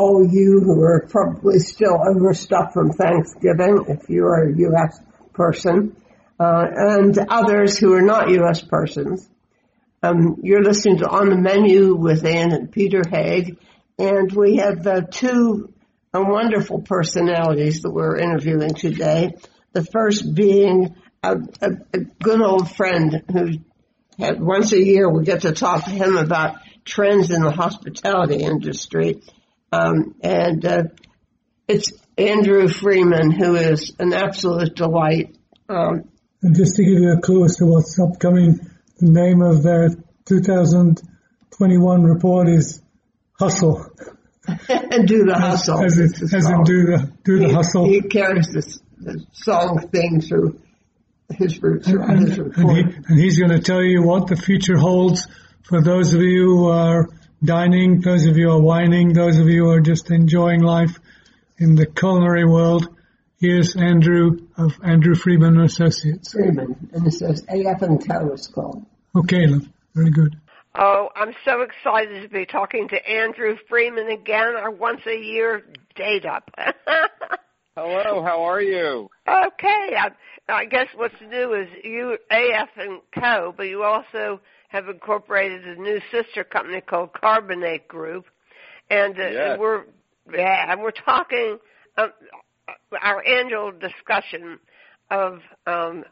all you who are probably still overstuffed from Thanksgiving, if you are a U.S. person, uh, and others who are not U.S. persons. Um, you're listening to On the Menu with Ann and Peter Haig, and we have uh, two uh, wonderful personalities that we're interviewing today. The first being a, a, a good old friend who had once a year we get to talk to him about trends in the hospitality industry. Um, and uh, it's Andrew Freeman, who is an absolute delight. Um, and just to give you a clue as to what's upcoming, the name of their 2021 report is Hustle. and do the hustle. As, as, as in do the do the he, hustle. He carries this, the song thing through his roots. And, his and, he, and he's going to tell you what the future holds for those of you who are dining, those of you who are wining, those of you who are just enjoying life in the culinary world. Here's Andrew of Andrew Freeman and Associates. Freeman and Associates. AF and Co. is called. Okay, love. Very good. Oh, I'm so excited to be talking to Andrew Freeman again, our once a year date up. Hello, how are you? Okay, I, I guess what's new is you AF and Co, but you also have incorporated a new sister company called Carbonate Group, and, uh, Yes. and we're yeah, and we're talking um, our annual discussion of um,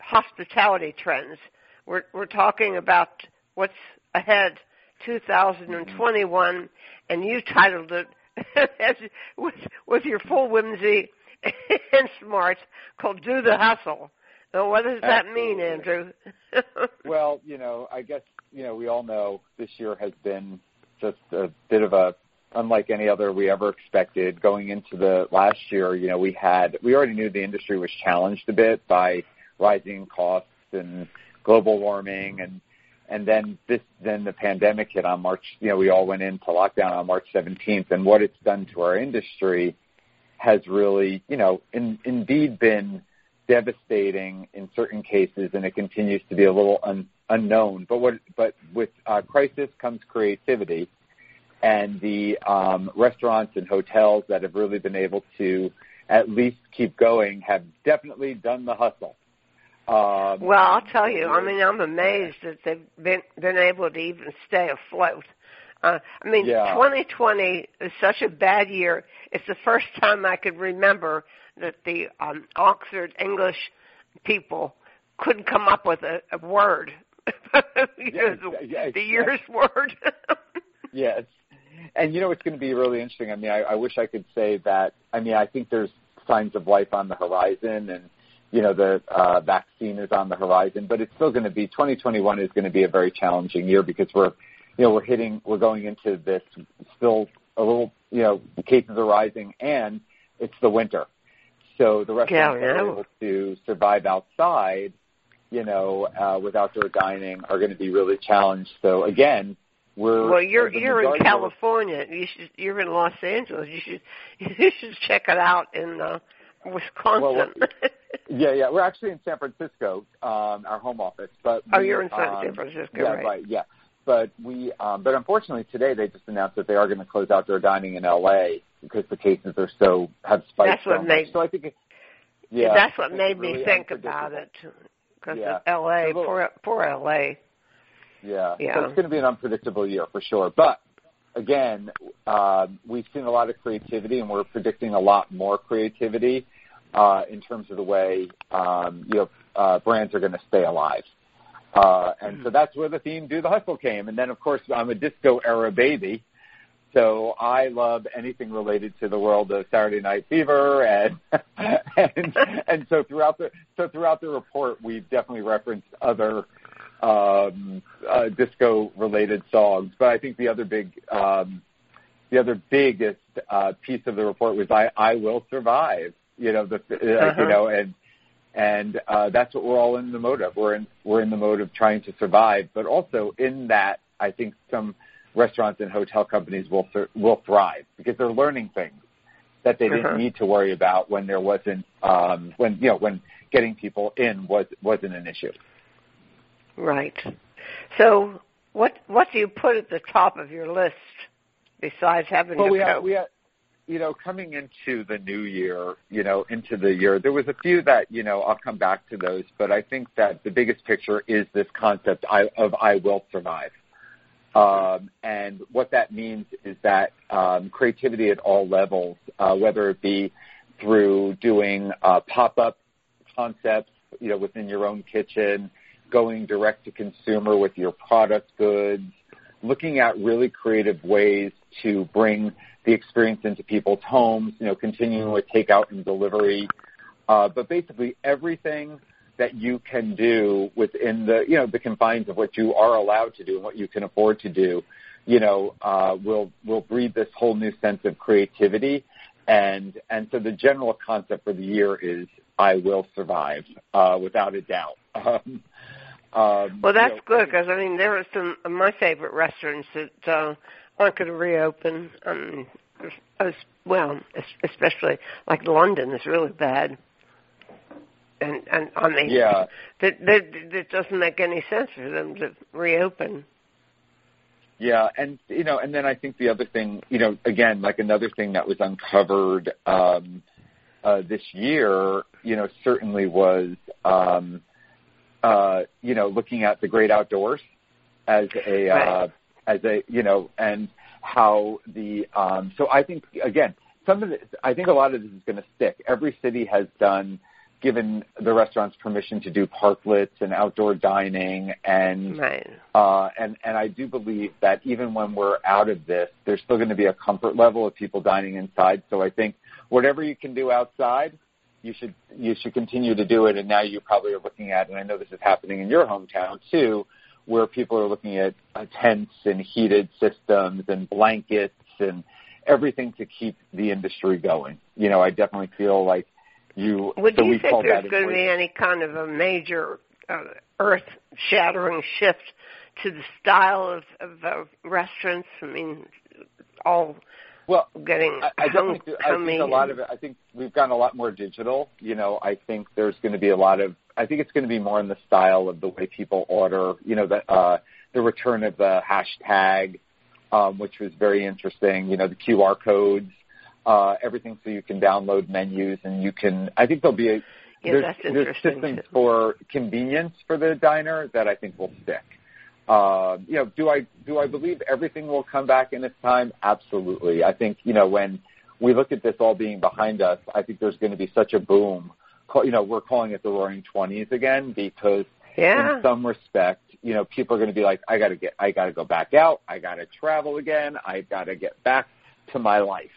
hospitality trends. We're we're talking about what's ahead, 2021, and you titled it as, with with your full whimsy and smarts called "Do the Hustle." Now, what does that mean, Andrew? Well, you know, I guess, you know, we all know this year has been just a bit of a unlike any other we ever expected. Going into the last year, you know, we had we already knew the industry was challenged a bit by rising costs and global warming and and then this then the pandemic hit on March, you know, we all went into lockdown on March 17th and what it's done to our industry has really, you know, in, indeed been devastating in certain cases, and it continues to be a little un, unknown. But what, but with uh, crisis comes creativity, and the um, restaurants and hotels that have really been able to at least keep going have definitely done the hustle. Um, well, I'll tell you. I mean, I'm amazed that they've been been able to even stay afloat. Uh, I mean, Yeah. 2020 is such a bad year. It's the first time I could remember that the um, Oxford English people couldn't come up with a, a word. you Yeah, know, the, yeah, the year's word. Yes. And you know it's going to be really interesting? I mean, I, I wish I could say that. I mean, I think there's signs of life on the horizon and, you know, the uh, vaccine is on the horizon, but it's still going to be, 2021 is going to be a very challenging year because we're, you know, we're hitting, we're going into this still a little, you know, cases are rising and it's the winter. So the restaurants Yeah, that are able to survive outside, you know, uh, with outdoor dining are going to be really challenged. So again, we're well, you're you're in California. You should you're in Los Angeles. You should you should check it out in uh, Wisconsin. Yeah, yeah. We're actually in San Francisco, um, our home office. But Oh, we, you're in San- um, San Francisco, yeah, right. Yeah, But we, um, but unfortunately today they just announced that they are going to close outdoor dining in LA because the cases are so have spiked. That's what so much. made- So I think, it, yeah, that's what made me think about it. Because Yeah. of L.A. Little- Poor, poor L.A. Yeah. Yeah. So it's going to be an unpredictable year for sure. But again, um, we've seen a lot of creativity, and we're predicting a lot more creativity uh, in terms of the way um, you know uh, brands are going to stay alive. Uh, and so that's where the theme "Do the Hustle" came. And then, of course, I'm a disco era baby. So I love anything related to the world of Saturday Night Fever, and and and so throughout the so throughout the report, we've definitely referenced other um, uh, disco related songs. But I think the other big um, the other biggest uh, piece of the report was "I I Will Survive." You know the uh, Uh-huh. you know and and uh, that's what we're all in the mode of. We're in we're in the mode of trying to survive, but also in that I think some restaurants and hotel companies will th- will thrive because they're learning things that they Uh-huh. didn't need to worry about when there wasn't um, when you know when getting people in was wasn't an issue. Right. So what what do you put at the top of your list? besides having well, we had, we had, you know, coming into the new year, you know, into the year, there was a few that, you know, I'll come back to those, but I think that the biggest picture is this concept of I will survive. Um, and what that means is that um, creativity at all levels, uh, whether it be through doing uh, pop-up concepts, you know, within your own kitchen, going direct to consumer with your product goods, looking at really creative ways to bring the experience into people's homes, you know, continuing with takeout and delivery. Uh, but basically everything that you can do within the, you know, the confines of what you are allowed to do and what you can afford to do, you know, uh, will, will breed this whole new sense of creativity. And, and so the general concept for the year is I will survive, uh, without a doubt. Um, um, well, that's you know, good because I mean there are some of my favorite restaurants that uh, aren't going to reopen. Um, as well, especially like London is really bad, and and I mean, yeah, that that that doesn't make any sense for them to reopen. Yeah, and you know, and then I think the other thing, you know, again, like another thing that was uncovered um, uh, this year, you know, certainly was, um, uh, you know, looking at the great outdoors as a, uh, as a, you know, and how the, um, so I think again, some of this, I think a lot of this is going to stick. Every city has done given the restaurants permission to do parklets and outdoor dining and right. uh and and I do believe that even when we're out of this there's still going to be a comfort level of people dining inside. So I think whatever you can do outside you should you should continue to do it. And now you probably are looking at and I know this is happening in your hometown too where people are looking at uh, tents and heated systems and blankets and everything to keep the industry going. You know I definitely feel like you. Would so you think there's going to be any kind of a major uh, earth-shattering shift to the style of, of restaurants? I mean, all well, getting I, I definitely do, I think a lot of it. I think we've gotten a lot more digital. You know, I think there's going to be a lot of. I think it's going to be more in the style of the way people order. You know, the uh, the return of the hashtag, um, which was very interesting. You know, the QR codes uh, everything so you can download menus and you can. I think there'll be a yeah, there's, there's systems for convenience for the diner that I think will stick. Uh, you know, do I do I believe everything will come back in its time? Absolutely. I think you know when we look at this all being behind us, I think there's going to be such a boom. You know, we're calling it the Roaring Twenties again because yeah. in some respect, you know, people are going to be like, I got to get, I got to go back out, I got to travel again, I got to get back to my life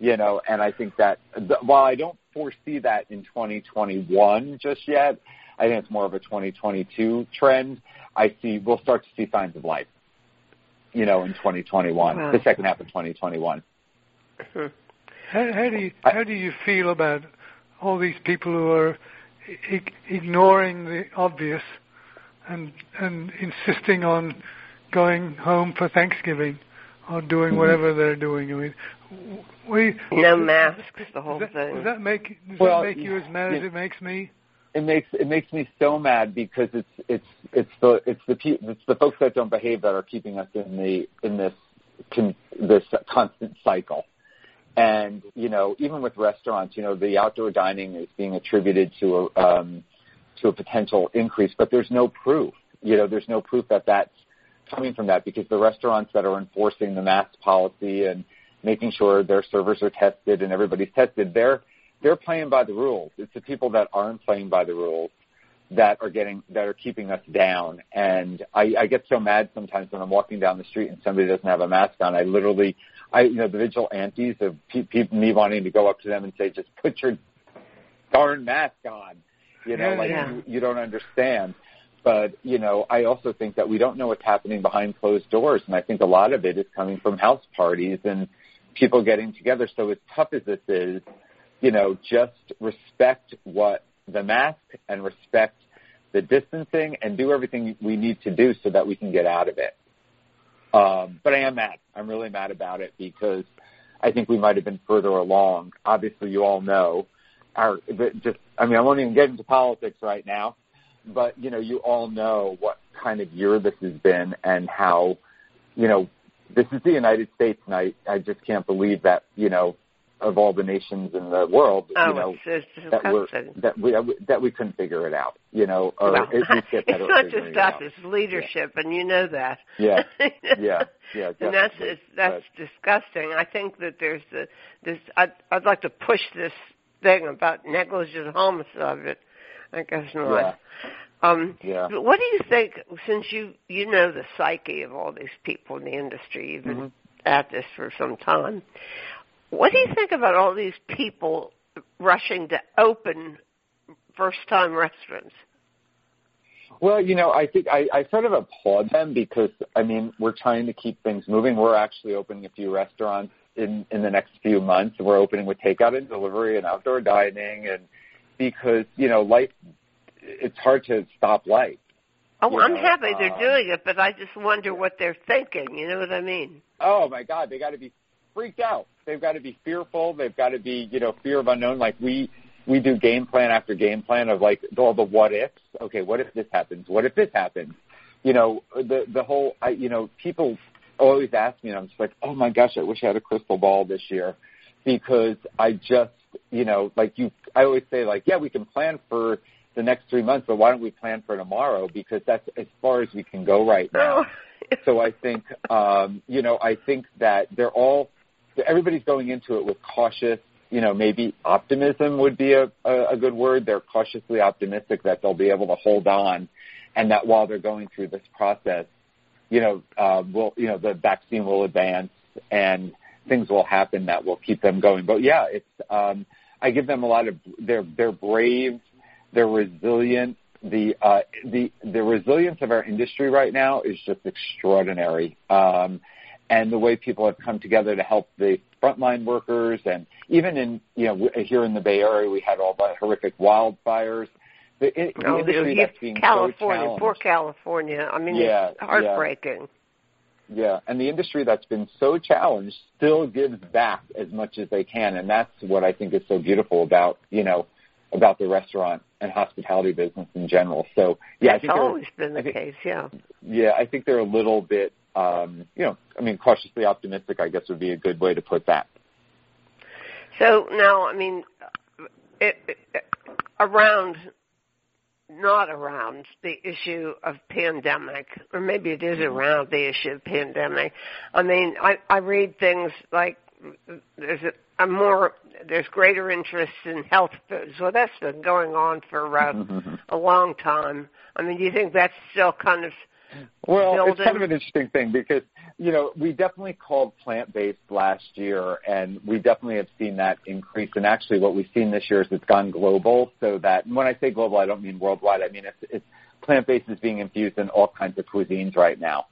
you know, and I think that while I don't foresee that in 2021 just yet, I think it's more of a 2022 trend. I see we'll start to see signs of life, you know, in 2021, wow. the second half of 2021. How, how do you how do you feel about all these people who are I- ignoring the obvious and and insisting on going home for Thanksgiving or doing whatever they're doing? I mean, we no masks, the whole does that, thing. Does that make does well, that make you as mad as it makes me? It makes it makes me so mad because it's it's it's the it's the it's the folks that don't behave that are keeping us in the in this this constant cycle. And you know, even with restaurants, you know, the outdoor dining is being attributed to a um, to a potential increase, but there's no proof. You know, there's no proof that that's coming from that because the restaurants that are enforcing the mask policy and making sure their servers are tested and everybody's tested, they're they're playing by the rules. It's the people that aren't playing by the rules that are getting that are keeping us down. And I, I get so mad sometimes when I'm walking down the street and somebody doesn't have a mask on. I literally, I you know, the vigilantes of pe- pe- me wanting to go up to them and say, just put your darn mask on. You know, Yeah, like yeah. You, you don't understand. But you know, I also think that we don't know what's happening behind closed doors, and I think a lot of it is coming from house parties and people getting together. So as tough as this is, you know, just respect what the mask and respect the distancing and do everything we need to do so that we can get out of it. Um, but I am mad. I'm really mad about it because I think we might have been further along. Obviously, you all know our just. I mean, I won't even get into politics right now, but you know, you all know what kind of year this has been and how, you know, this is the United States, and I I just can't believe that you know of all the nations in the world, oh, you know, it's, it's that we're that we that we couldn't figure it out, you know, or well, get it's not just it us; it's leadership, and you know that. Yeah, yeah, yeah. and that's it's, that's disgusting. I think that there's the, this. I'd, I'd like to push this thing about negligent homicide. I guess not. Yeah. Um, Yeah. what do you think? Since you you know the psyche of all these people in the industry, you've been Mhm. at this for some time. What do you think about all these people rushing to open first time restaurants? Well, you know, I think I, I sort of applaud them because I mean we're trying to keep things moving. We're actually opening a few restaurants in in the next few months. We're opening with takeout and delivery and outdoor dining, and because you know life, it's hard to stop life. Oh, I'm know, happy they're um, doing it, but I just wonder what they're thinking. You know what I mean? Oh my God, they got to be freaked out. They've got to be fearful. They've got to be you know fear of unknown. Like we we do game plan after game plan of like all the what ifs. Okay, what if this happens? What if this happens? You know, the the whole I you know people always ask me, and I'm just like, oh my gosh, I wish I had a crystal ball this year because I just you know like you I always say like yeah we can plan for the next three months, but why don't we plan for tomorrow? Because that's as far as we can go right now. So I think um, you know I think that they're all everybody's going into it with cautious you know maybe optimism would be a, a, a good word. They're cautiously optimistic that they'll be able to hold on and that while they're going through this process you know uh, will you know the vaccine will advance and things will happen that will keep them going but yeah it's um, I give them a lot of they're they're brave they're resilient the uh, the the resilience of our industry right now is just extraordinary. Um, and the way people have come together to help the frontline workers, and even in you know here in the Bay Area, we had all the horrific wildfires. The, i- the Oh, industry that's being California, challenged. poor California. I mean, Yeah, it's heartbreaking. Yeah, and the industry that's been so challenged still gives back as much as they can, and that's what I think is so beautiful about you know about the restaurant and hospitality business in general. So yeah, I think always been the think- case. Yeah. yeah, I think they're a little bit, um, you know, I mean, cautiously optimistic. I guess would be a good way to put that. So now, I mean, it, it, around, not around the issue of pandemic, or maybe it is around the issue of pandemic. I mean, I, I read things like there's a, a more, there's greater interest in health foods. Well, that's been going on for uh, a long time. I mean, do you think that's still kind of Well, it's kind of an interesting thing because you know we definitely called plant based last year, and we definitely have seen that increase. And actually, what we've seen this year is it's gone global. So that when I say global, I don't mean worldwide. I mean it's, it's plant based is being infused in all kinds of cuisines right now.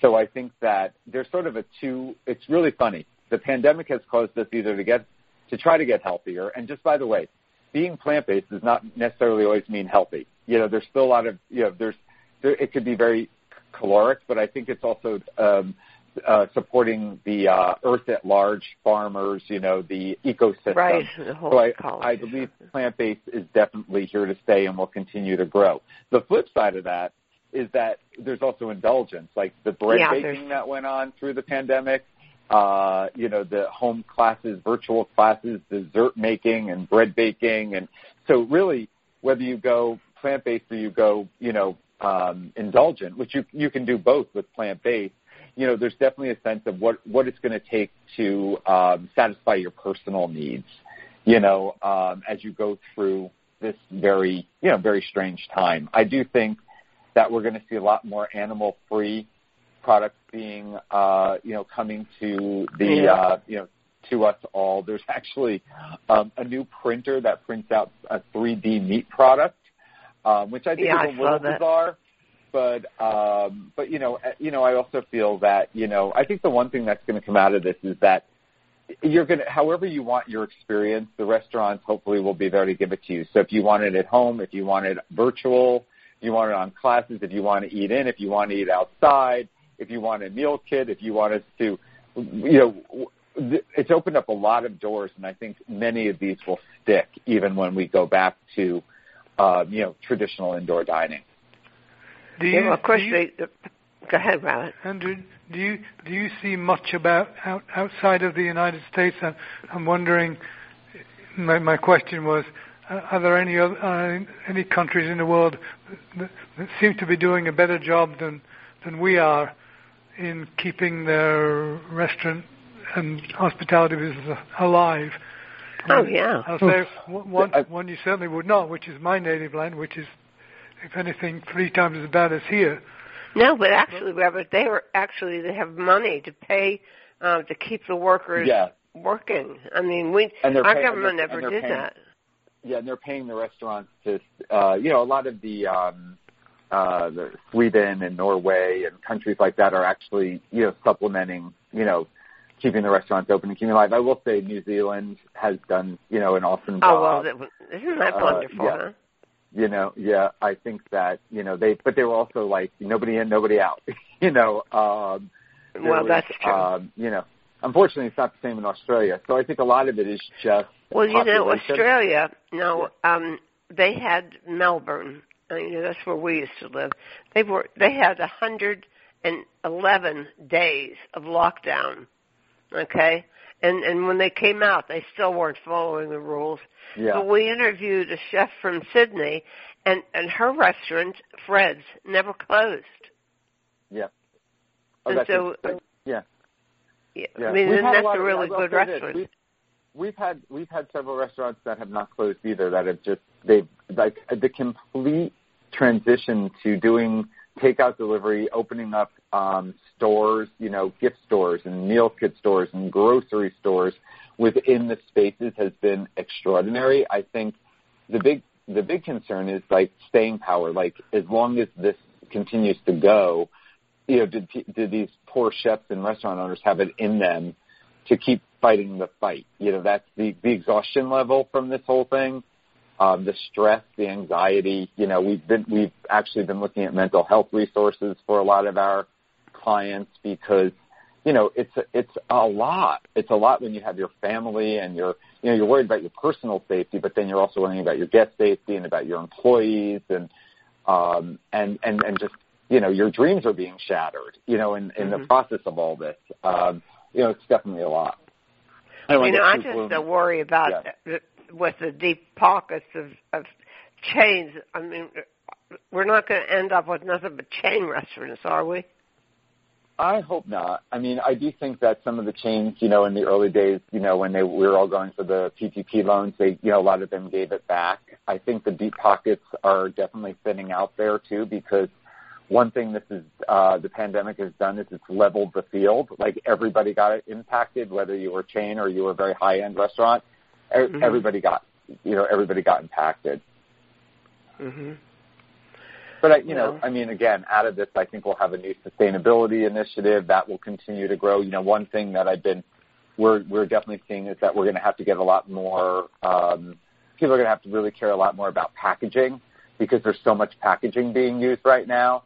So I think that there's sort of a two. It's really funny. The pandemic has caused us either to get to try to get healthier, and just by the way, being plant based does not necessarily always mean healthy. You know, there's still a lot of you know there's there, it could be very caloric, but I think it's also um, uh, supporting the uh, earth at large, farmers, you know, the ecosystem. right? The So I. I believe plant-based is definitely here to stay and will continue to grow. The flip side of that is that there's also indulgence, like the bread Yeah, baking that went on through the pandemic. Uh, you know, the home classes, virtual classes, dessert making and bread baking. And so really, whether you go plant-based or you go, you know, um, indulgent, which you, you can do both with plant-based, you know, there's definitely a sense of what, what it's going to take to um, satisfy your personal needs, you know, um, as you go through this very, you know, very strange time. I do think that we're going to see a lot more animal-free products being, uh, you know, coming to the, uh, you know, to us all. There's actually um, a new printer that prints out a 3D meat product, um, which I think Yeah, is a little bizarre. But um, but you know uh, you know I also feel that you know I think the one thing that's going to come out of this is that you're going to however you want your experience the restaurants hopefully will be there to give it to you so if you want it at home if you want it virtual if you want it on classes if you want to eat in if you want to eat outside if you want a meal kit if you want us to you know it's opened up a lot of doors and I think many of these will stick even when we go back to um, you know traditional indoor dining Do Yeah, you, well, of course do you, they. Go ahead, Robert. Andrew, do you do you see much about out, outside of the United States? I'm, I'm wondering. My, my question was, uh, are there any other, uh, any countries in the world that, that seem to be doing a better job than than we are in keeping their restaurant and hospitality business alive? Oh yeah. I'll say one, one you certainly would not, which is my native land, which is, if anything, three times as bad as here. No, but actually, Robert, they were actually they have money to pay uh, to keep the workers Yeah. working. I mean, we And they're our paying- government and they're- never and did paying- that. Yeah, and they're paying the restaurants to, uh, you know, a lot of the, um, uh, the Sweden and Norway and countries like that are actually, you know, supplementing, you know, keeping the restaurants open and keeping alive. I will say New Zealand has done, you know, an awesome job. Oh well, that, was- isn't that Uh, wonderful? yeah. Huh? you know, yeah, I think that, you know, they, but they were also like nobody in, nobody out, you know, um, Well, was, that's true. Um, you know, unfortunately it's not the same in Australia. So I think a lot of it is just Well, you know. Australia, no, um, they had Melbourne. uh, You know, that's where we used to live. They were they had a hundred and eleven days of lockdown. Okay, and and when they came out, they still weren't following the rules. Yeah. But we interviewed a chef from Sydney, and and her restaurant, Fred's, never closed. Yeah. Oh, And so- yeah. Yeah, Yeah. I mean, We've and that's a really I'll good restaurant. We've, we've had we've had several restaurants that have not closed either. That have just they've like the complete transition to doing takeout delivery, opening up um, stores, you know, gift stores and meal kit stores and grocery stores within the spaces has been extraordinary. I think the big the big concern is like staying power. Like as long as this continues to go, you know, did, did these poor chefs and restaurant owners have it in them to keep fighting the fight? You know, that's the, the exhaustion level from this whole thing, um, the stress, the anxiety. You know, we've been, we've actually been looking at mental health resources for a lot of our clients because, you know, it's, a, it's a lot. It's a lot when you have your family and you're, you know, you're worried about your personal safety, but then you're also worrying about your guest safety and about your employees and, um, and, and, and just, you know, your dreams are being shattered, you know, in, in Mhm. the process of all this. Um, you know, it's definitely a lot. I don't you know, I just gloomy. uh, worry about Yeah. with the deep pockets of, of chains. I mean, we're not going to end up with nothing but chain restaurants, are we? I hope not. I mean, I do think that some of the chains, you know, in the early days, you know, when they we were all going for the PPP loans, they, you know, a lot of them gave it back. I think the deep pockets are definitely thinning out there too, because one thing this is uh, the pandemic has done is it's leveled the field. Like everybody got impacted, whether you were a chain or you were a very high end restaurant. Mhm. Everybody got, you know, everybody got impacted. hmm But I, you know, I mean, again, out of this, I think we'll have a new sustainability initiative that will continue to grow. You know, one thing that I've been, we're we're definitely seeing is that we're going to have to get a lot more. Um, people are going to have to really care a lot more about packaging because there's so much packaging being used right now.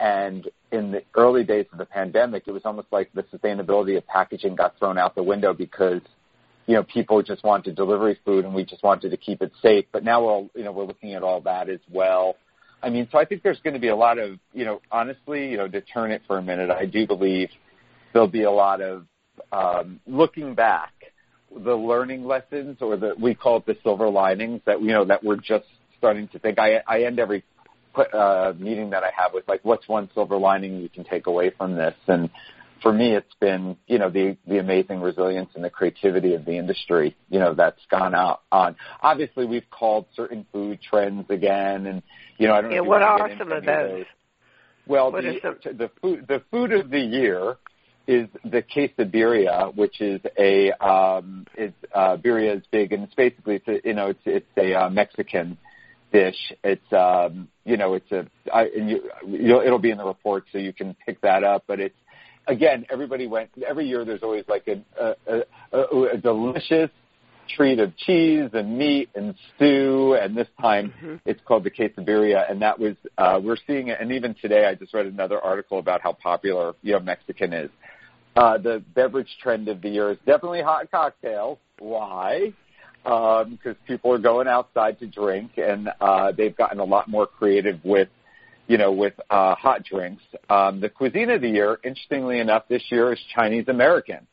And in the early days of the pandemic, it was almost like the sustainability of packaging got thrown out the window because you know, people just wanted delivery food and we just wanted to keep it safe. But now we're, all, you know, we're looking at all that as well. I mean, so I think there's going to be a lot of, you know, honestly, you know, to turn it for a minute, I do believe there'll be a lot of um, looking back, the learning lessons, or the we call it the silver linings that you know that we're just starting to think. I I end every uh, meeting that I have with like, what's one silver lining you can take away from this? And for me, it's been, you know, the, the amazing resilience and the creativity of the industry, you know, that's gone out on. Obviously, we've called certain food trends again, and, you know, I don't know Yeah, what are some of any those? Well, What the, some- the food, the food of the year is the quesadilla, which is a, um, it's, uh, birria is big, and it's basically, it's a, you know, it's, it's a, uh, Mexican dish. It's, um, you know, it's a, I, and you, you'll, it'll be in the report so you can pick that up, but it's, again, everybody went, every year there's always like a, a, a, a delicious treat of cheese and meat and stew, and this time Mhm. it's called the quesadilla, and that was, uh, we're seeing it, and even today I just read another article about how popular, you know, Mexican is. Uh, the beverage trend of the year is definitely hot cocktails. Why? Because people are going outside to drink, and uh, they've gotten a lot more creative with you know, with uh, hot drinks. Um, the cuisine of the year, interestingly enough, this year is Chinese American.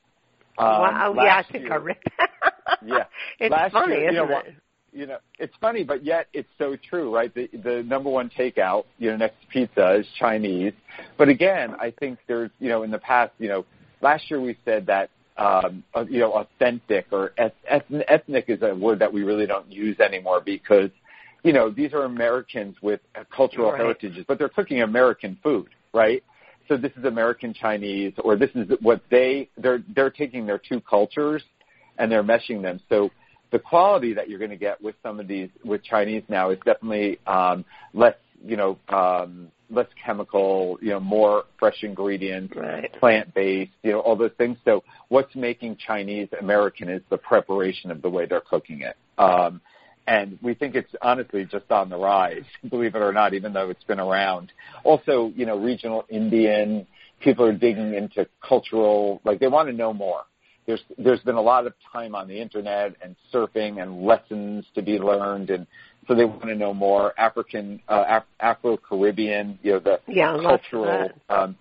Um, wow, yeah, I think year, I read that. yeah, it's last funny, year, isn't you know, it? You know, it's funny, but yet it's so true, right? The the number one takeout, you know, next to pizza is Chinese. But again, I think there's, you know, in the past, you know, last year we said that um, uh, you know, authentic or eth- ethnic is a word that we really don't use anymore because, you know, these are Americans with cultural Right. heritages, but they're cooking American food, right? So this is American Chinese, or this is what they they're they're taking their two cultures and they're meshing them. So the quality that you're going to get with some of these with Chinese now is definitely um, less, you know, um, less chemical, you know, more fresh ingredients, Right. plant based, you know, all those things. So what's making Chinese American is the preparation of the way they're cooking it. Um, and we think it's honestly just on the rise, believe it or not, even though it's been around. Also, you know, regional Indian, people are digging into cultural, like they want to know more. There's, there's been a lot of time on the internet and surfing and lessons to be learned and so they want to know more African, uh, Af- Afro-Caribbean, you know, the Yeah, cultural, um,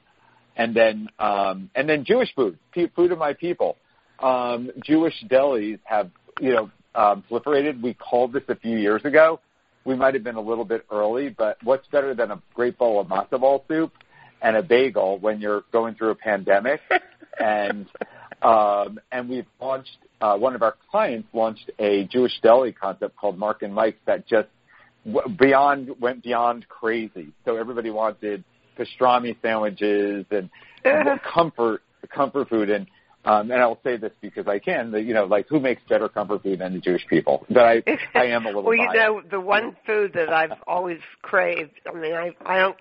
and then um, and then Jewish food, food of my people. Um, Jewish delis have you know proliferated. We called this a few years ago. We might have been a little bit early, but what's better than a great bowl of matzo ball soup and a bagel when you're going through a pandemic? and um, and we've launched uh, one of our clients launched a Jewish deli concept called Mark and Mike's that just w- beyond went beyond crazy. So everybody wanted pastrami sandwiches and comfort comfort food and um, and I'll say this because I can. That, you know, like who makes better comfort food than the Jewish people? But I I am a little. well, you know, the one food that I've always craved. I mean, I I don't.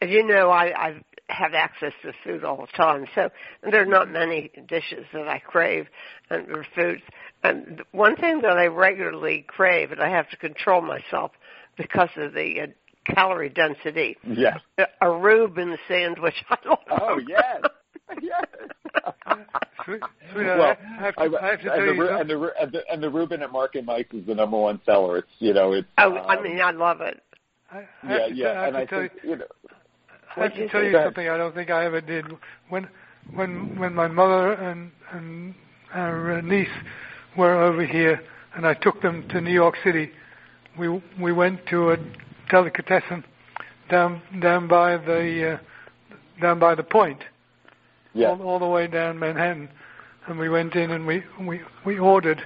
As you know, I I have access to food all the time, so there are not many dishes that I crave and or foods. And the one thing that I regularly crave, and I have to control myself because of the uh, calorie density. Yes. A Reuben sandwich. I love Oh yes. yes. Sweet- Sweetheart, well, I have to, I, have to tell and, the, you and the Ru- and the and the Reuben at Mark and Mike's is the number one seller. It's you know it's. Oh, I um, mean, I love it. I, I yeah, have to, yeah, tell, I have and to I tell think you, you know. I have to tell you something I don't think I ever did. When when when my mother and and our uh, niece were over here, and I took them to New York City, we we went to a delicatessen down down by the uh, down by the point, Yeah. all, all the way down Manhattan, and we went in and we we we ordered,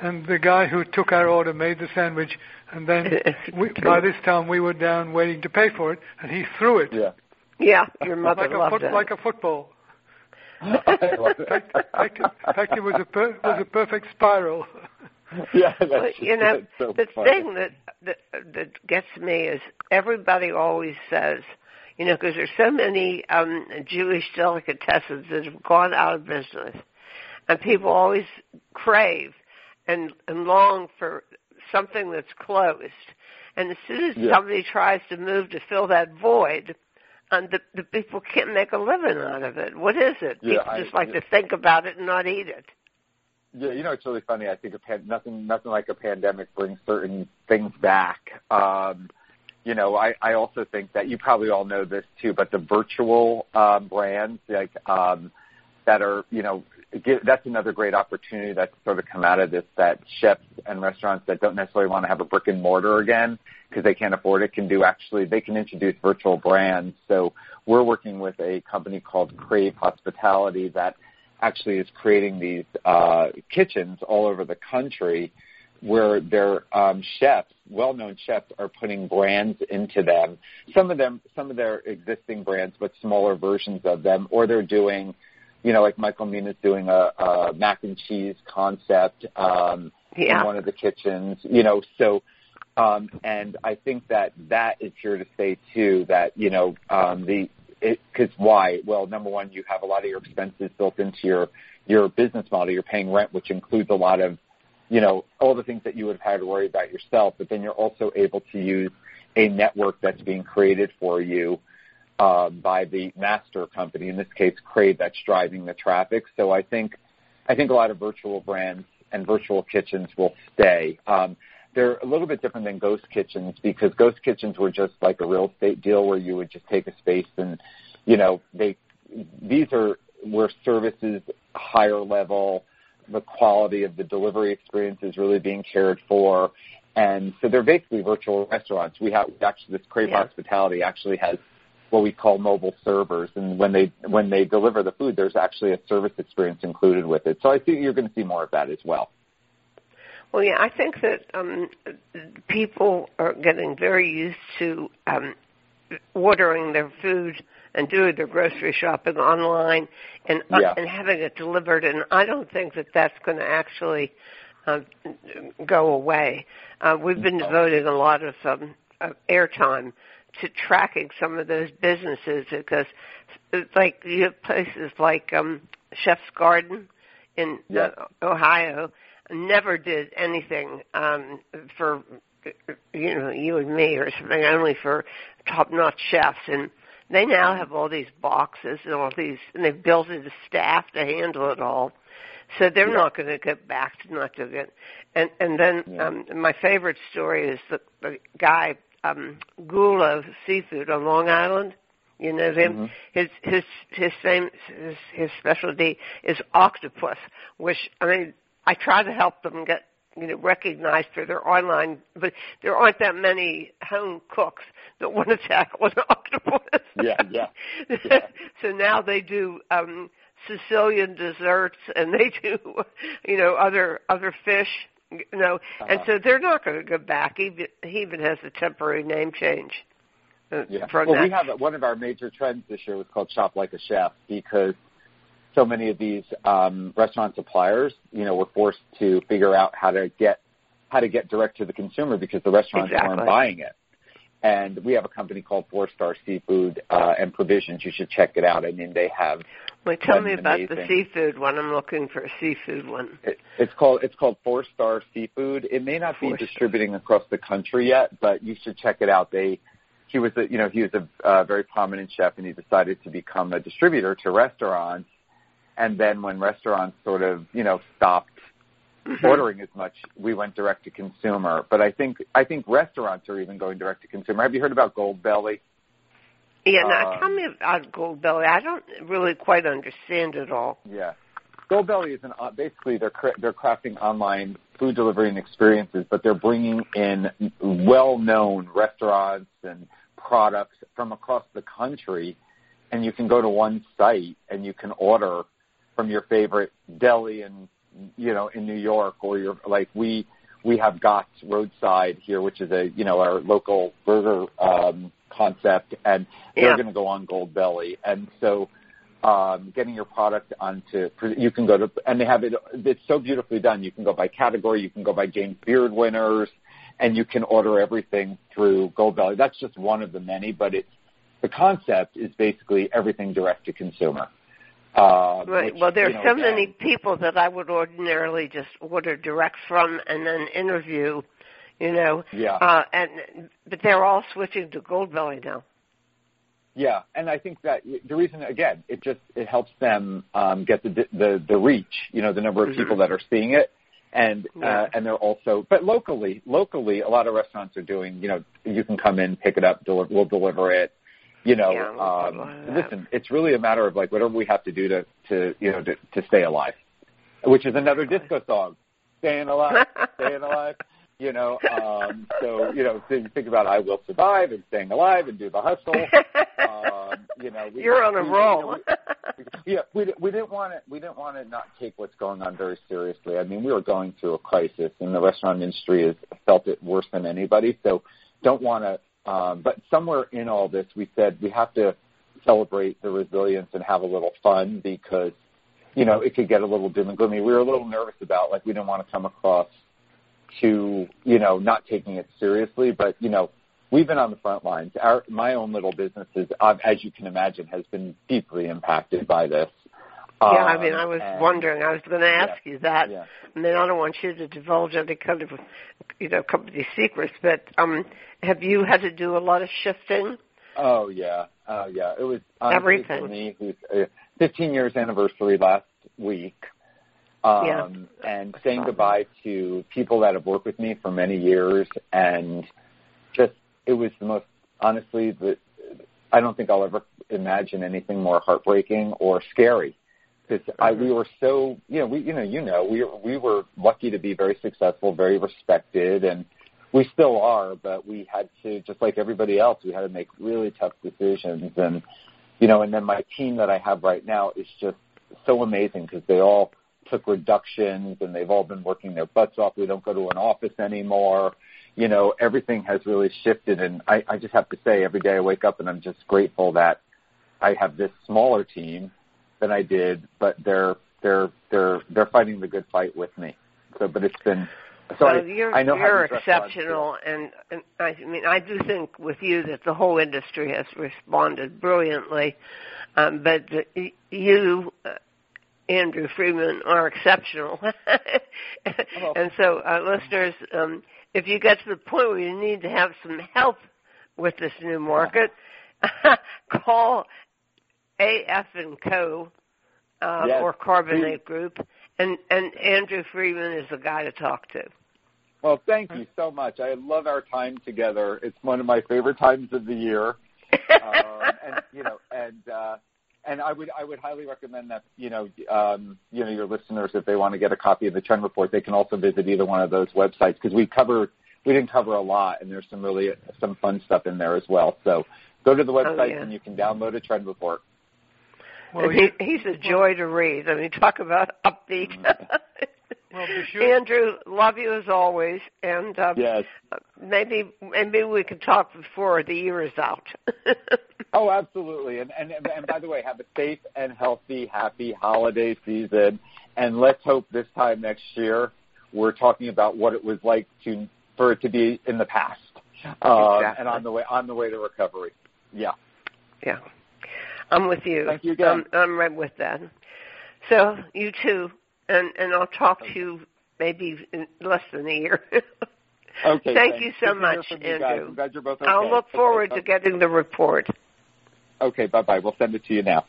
and the guy who took our order made the sandwich, and then we, by this time we were down waiting to pay for it, and he threw it Yeah. Yeah, your mother like a loved foot, it. like a football. In fact, in it. fact, fact, it was a per, was a perfect spiral. yeah, that's, Well, you know, so the funny. thing that, that that gets me is everybody always says, you know, because there's so many um Jewish delicatessens that have gone out of business, and people always crave and and long for something that's closed. And as soon as Yeah. somebody tries to move to fill that void, and the, the people can't make a living out of it. What is it? Yeah, people I- just like yeah. to think about it and not eat it. Yeah, you know it's really funny. I think a pan- nothing nothing like a pandemic brings certain things back. Um, you know, I, I also think that you probably all know this too, but the virtual um, brands like um, that are you know get, that's another great opportunity that's sort of come out of this. That chefs and restaurants that don't necessarily want to have a brick and mortar again because they can't afford it can do actually they can introduce virtual brands. So we're working with a company called Crave Hospitality that actually is creating these uh, kitchens all over the country where their um, chefs, well-known chefs, are putting brands into them. Some of them, some of their existing brands, but smaller versions of them, or they're doing, you know, like Michael Mina's doing a, a mac and cheese concept um, Yeah. in one of the kitchens. You know, so. Um, and I think that that is here to stay too. That you know um, the because why? Well, number one, you have a lot of your expenses built into your your business model. You're paying rent, which includes a lot of, you know, all the things that you would have had to worry about yourself. But then you're also able to use a network that's being created for you um, by the master company. In this case, Crave, that's driving the traffic. So I think I think a lot of virtual brands and virtual kitchens will stay. Um, they're a little bit different than ghost kitchens because ghost kitchens were just like a real estate deal where you would just take a space and you know they these are where services higher level the quality of the delivery experience is really being cared for. And so they're basically virtual restaurants. We have actually this crave Yeah. hospitality actually has what we call mobile servers. And when they when they deliver the food there's actually a service experience included with it. So i think you're going to see more of that as well. Well, yeah, I think that um, people are getting very used to um, ordering their food and doing their grocery shopping online and uh, and having it delivered. And I don't think that that's going to actually uh, go away. Uh, we've been devoting a lot of um, uh, airtime to tracking some of those businesses because, it's like, you have places like um, Chef's Garden in Yeah. uh, Ohio never did anything um for you know you and me or something only for top notch chefs and they now have all these boxes and all these and they've built in a staff to handle it all so they're Yeah. not going to get back to not doing it and and then Yeah. um my favorite story is the, the guy um Gula seafood on long island you know him Mhm. his his his same his, his specialty is octopus which i mean i try to help them get you know recognized for their online but there aren't that many home cooks that want to tackle an octopus Yeah, yeah, yeah. so now they do um sicilian desserts and they do you know other other fish you know and Uh-huh. so they're not going to go back even he even has a temporary name change uh, Yeah. Well, that. we have one of our major trends this year was called Shop Like a Chef because so many of these um, restaurant suppliers, you know, were forced to figure out how to get how to get direct to the consumer because the restaurants Exactly. weren't buying it. And we have a company called Four Star Seafood uh, and Provisions. You should check it out. I mean, they have Well, tell me about the seafood one. I'm looking for a seafood one. it, it's called it's called Four Star Seafood. It may not be Four Star. distributing across the country yet, but you should check it out. They he was a you know he was a uh, very prominent chef, and he decided to become a distributor to restaurants. And then when restaurants sort of you know stopped Mhm. ordering as much, we went direct to consumer. But I think I think restaurants are even going direct to consumer. Have you heard about Goldbelly? Yeah, now Um, tell me about Goldbelly. I don't really quite understand it all. Yeah. Goldbelly is an uh, basically they're cra- they're crafting online food delivery and experiences, but they're bringing in well-known restaurants and products from across the country, and you can go to one site and you can order from your favorite deli in you know in New York or your like we we have Gott's Roadside here, which is a you know our local burger um, concept, and they're going to go on Goldbelly, and so um, getting your product onto you can go to and they have it it's so beautifully done. You can go by category you can go by James Beard winners and you can order everything through Goldbelly that's just one of the many but it's the concept is basically everything direct to consumer uh, Right. which, well, there are you know, so many people that I would ordinarily just order direct from and then interview, you know. yeah Uh, and but they're all switching to Goldbelly now. Yeah, and I think that the reason again, it just it helps them um, get the the the reach, you know, the number of Mhm. people that are seeing it, and Yeah. uh, and they're also, but locally, locally, a lot of restaurants are doing, you know, you can come in, pick it up, deli- we'll deliver it, you know. Yeah, um, listen, it's really a matter of like whatever we have to do to to you know to, to stay alive, which is another disco song, staying alive, staying alive. You know, um, so you know, you think about I will survive and staying alive and do the hustle. Um, you know, we, You're on a we- roll. we- yeah, we we didn't want to we didn't want to not take what's going on very seriously. I mean, we were going through a crisis, and the restaurant industry has felt it worse than anybody. So, don't want to. Um, but somewhere in all this, we said we have to celebrate the resilience and have a little fun because, you know, it could get a little dim and gloomy. We were a little nervous about like we didn't want to come across to you know not taking it seriously, but you know we've been on the front lines. Our my own little businesses, uh, as you can imagine, has been deeply impacted by this. Yeah, I Um, mean, I was and- wondering. I was going to ask you that. Yeah. I mean, I don't want you to divulge any kind of, you know, company secrets, but um, have you had to do a lot of shifting? Oh yeah, oh yeah. It was Everything. for me. Who's uh, 15 years anniversary last week, Um, Yeah. and saying goodbye to people that have worked with me for many years and just it was the most honestly the I don't think I'll ever imagine anything more heartbreaking or scary because I we were so you know we you know you know we we were lucky to be very successful, very respected, and we still are. But we had to just like everybody else, we had to make really tough decisions, and you know, and then my team that I have right now is just so amazing because they all took reductions and they've all been working their butts off. We don't go to an office anymore. You know, everything has really shifted and I, I just have to say every day I wake up and I'm just grateful that I have this smaller team than I did, but they're they're they're they're fighting the good fight with me. So but it's been so So I, you're I know you're exceptional, and, and I mean I do think with you that the whole industry has responded brilliantly, um, but the, you, uh, Andrew Freeman, are exceptional. and so, uh, listeners, um, if you get to the point where you need to have some help with this new market, call AF and Co. Uh, Yes, or Carbonate Group, and and Andrew Freeman is the guy to talk to. Well, thank you so much. I love our time together. It's one of my favorite times of the year. um, and you know, and uh, and I would I would highly recommend that you know um, you know your listeners if they want to get a copy of the trend report, they can also visit either one of those websites because we cover we didn't cover a lot, and there's some really some fun stuff in there as well. So go to the website yeah. and you can download a trend report. Well, And he, he's a joy to read. I mean, talk about upbeat. well, be sure. Andrew, love you as always, and um, Yes. maybe maybe we can talk before the year is out. Oh, absolutely. And, and and by the way, have a safe and healthy, happy holiday season. And let's hope this time next year we're talking about what it was like to for it to be in the past, um, Exactly. and on the way on the way to recovery. Yeah. yeah, I'm with you. Thank you again. I'm, I'm right with that. So you too, and and I'll talk to you maybe in less than a year. Okay. Thank thanks. you so Good much, from you guys. Andrew. I'm glad you're both okay. I'll look forward to getting the report. Okay. Bye bye. We'll send it to you now.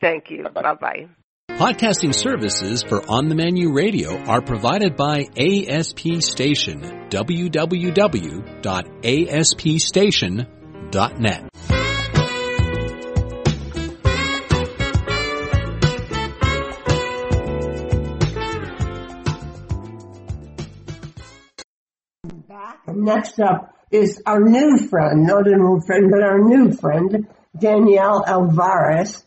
Thank you. Bye bye. Podcasting services for On the Menu Radio are provided by ASP Station. www.aspstation.net. next up is our new friend, not an old friend, but our new friend, Danielle Alvarez,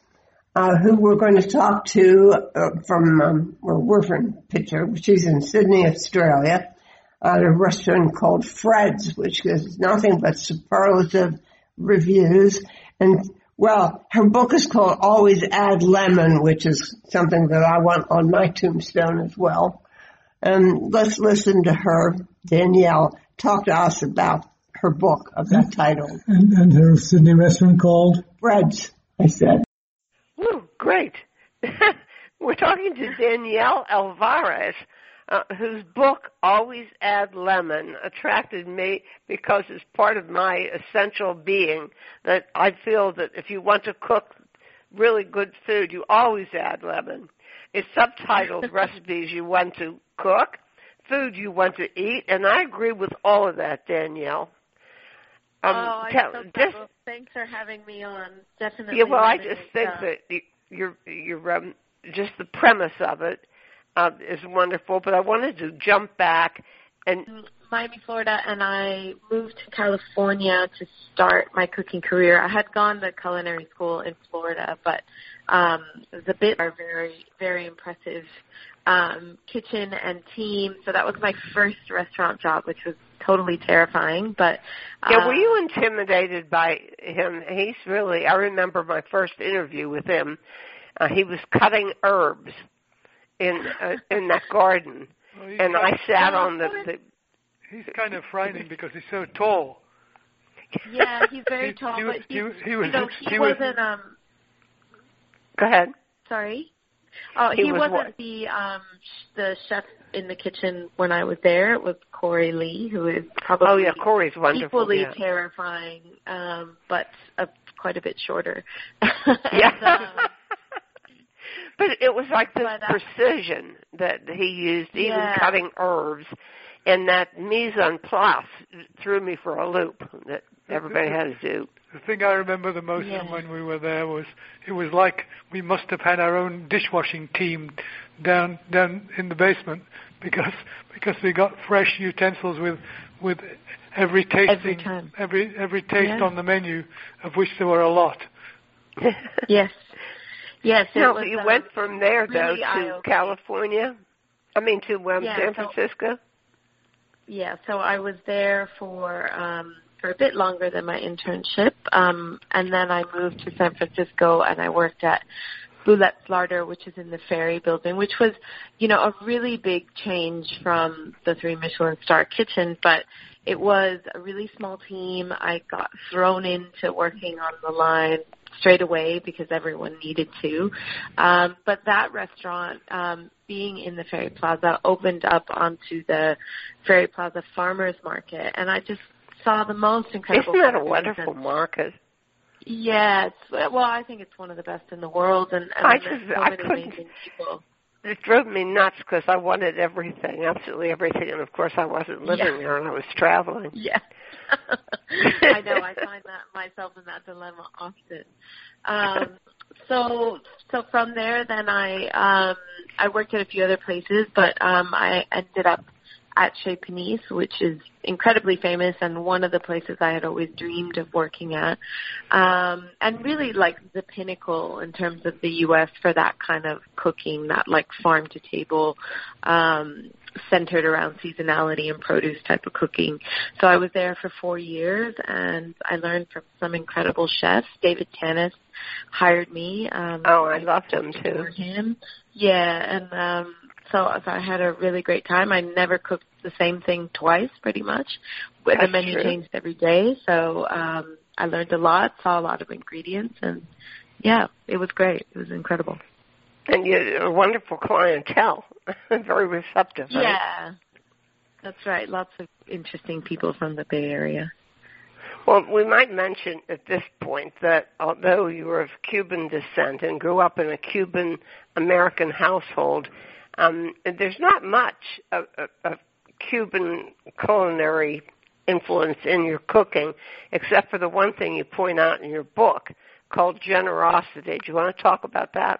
uh, who we're going to talk to uh, from, um, well, we're from Pitcher. She's in Sydney, Australia, at a restaurant called Fred's, which has nothing but superlative reviews. And, well, her book is called Always Add Lemon, which is something that I want on my tombstone as well. And let's listen to her, Danielle, talk to us about her book of that title. and, and her Sydney restaurant called. Fred's, I said. Woo, great. We're talking to Danielle Alvarez, uh, whose book, Always Add Lemon, attracted me because it's part of my essential being that I feel that if you want to cook really good food, you always add lemon. It's subtitled Recipes You Want to Cook, Food You Want to Eat, and I agree with all of that, Danielle. Um, oh, I'm tell- so just- Well, thanks for having me on. Definitely. yeah, well, I just think that you're you're um, just the premise of it uh, is wonderful. But I wanted to jump back and Miami, Florida, and I moved to California to start my cooking career. I had gone to culinary school in Florida, but um, it was a bit are very, very impressive um, kitchen and team. So that was my first restaurant job, which was totally terrifying. But yeah, were um, you intimidated by him? He's really. I remember my first interview with him. Uh, he was cutting herbs in uh, in that garden, Well, and kind, I sat on the. the he's kind of frightening because he's so tall. Yeah, he's very tall, he but he, he was- he was- you know, he, he was- wasn't. Um, go ahead. Sorry. Oh, He he, was wasn't the um the chef in the kitchen when I was there. It was Corey Lee, who is probably Oh yeah, Corey's wonderful. equally yeah. terrifying, um, but uh, quite a bit shorter. Yeah. And, um, But it was like this But, uh, precision that he used, even Yeah. cutting herbs, and that mise en place threw me for a loop that everybody had to do. The thing I remember the most Yeah. from when we were there was it was like we must have had our own dishwashing team down down in the basement because because we got fresh utensils with with every tasting time. every every taste Yeah. on the menu of which there were a lot. Yes. Yes. it no, was, you um, went from there though to eye-opening. California. I mean to um, Yeah, San so- Francisco. Yeah, so I was there for um for a bit longer than my internship. Um and then I moved to San Francisco and I worked at Boulette's Larder, which is in the Ferry building, which was, you know, a really big change from the three Michelin star kitchen, but it was a really small team. I got thrown into working on the line straight away because everyone needed to. Um, but that restaurant, um, being in the Ferry Plaza, opened up onto the Ferry Plaza Farmers Market, and I just saw the most incredible. Isn't that a wonderful and- market? Yeah, it's, well, I think it's one of the best in the world, and, and I just- so I many couldn't- amazing people. It drove me nuts because I wanted everything, absolutely everything, and of course I wasn't living Yeah. there and I was traveling. Yeah. I know. I find that myself in that dilemma often. Um, so, so from there, then I um, I worked at a few other places, but um, I ended up at Chez Panisse, which is incredibly famous and one of the places I had always dreamed of working at, um, and really like the pinnacle in terms of the U.S. for that kind of cooking, that like farm to table. Um, centered around seasonality and produce type of cooking. So I was there for four years and I learned from some incredible chefs. David Tanis hired me. Um, Oh, I loved him too. him. Yeah, and um, so, so I had a really great time. I never cooked the same thing twice, pretty much. But the menu true. changed every day, so um, I learned a lot, saw a lot of ingredients, and yeah, it was great. It was incredible. And you a wonderful clientele, very receptive. Right? Yeah, that's right. Lots of interesting people from the Bay Area. Well, we might mention at this point that although you were of Cuban descent and grew up in a Cuban American household, um, there's not much of, of, Cuban culinary influence in your cooking, except for the one thing you point out in your book called generosity. Do you want to talk about that?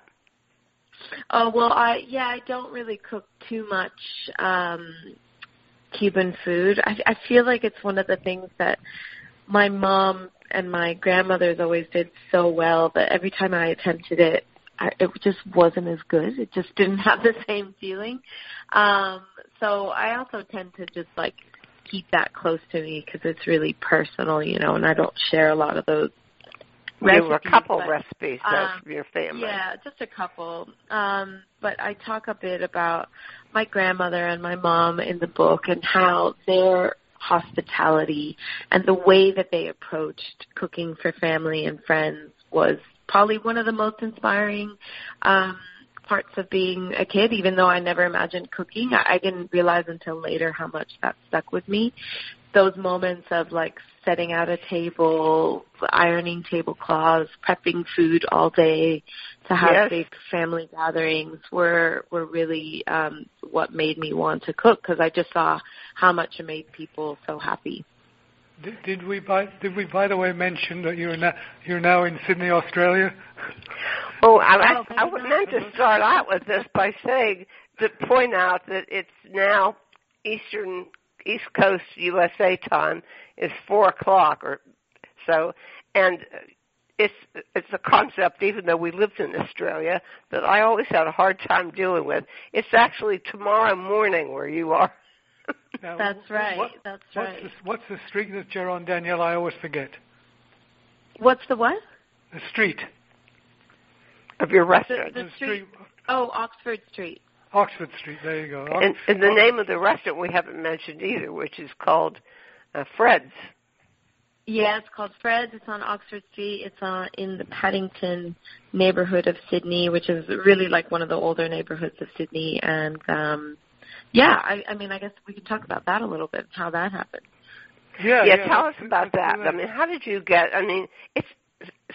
Oh well, I yeah, I don't really cook too much um Cuban food. I I feel like it's one of the things that my mom and my grandmothers always did so well that every time I attempted it, I, it just wasn't as good. It just didn't have the same feeling. Um so I also tend to just like keep that close to me because it's really personal, you know, and I don't share a lot of those there were a recipes, couple but- recipes um, from your family. yeah, just a couple. Um, but I talk a bit about my grandmother and my mom in the book and how their hospitality and the way that they approached cooking for family and friends was probably one of the most inspiring um, parts of being a kid. Even though I never imagined cooking, I, I didn't realize until later how much that stuck with me. Those moments of like setting out a table, ironing tablecloths, prepping food all day to have Yes. big family gatherings were were really um what made me want to cook because I just saw how much it made people so happy. Did, did we by did we by the way mention that you're now you're now in Sydney, Australia? Oh, I, I, Oh, I maybe meant to start out with this by saying to point out that it's now Eastern East Coast USA time is four o'clock or so, and it's it's a concept. Even though we lived in Australia, that I always had a hard time dealing with. It's actually tomorrow morning where you are. Now, That's right. What, That's what's right. The, what's the street that you're on, Danielle? I always forget. What's the what? The street. of your The, restaurant. the The street. street. Oh, Oxford Street. Oxford Street. There you go. and, and the name of the restaurant we haven't mentioned either, which is called uh, Fred's. Yeah, it's called Fred's. It's on Oxford Street. It's on in the Paddington neighborhood of Sydney, which is really like one of the older neighborhoods of Sydney. And um yeah, I, I mean, I guess we can talk about that a little bit, how that happened. Yeah, yeah, yeah, tell us about let's that. do I mean, how did you get? I mean, it's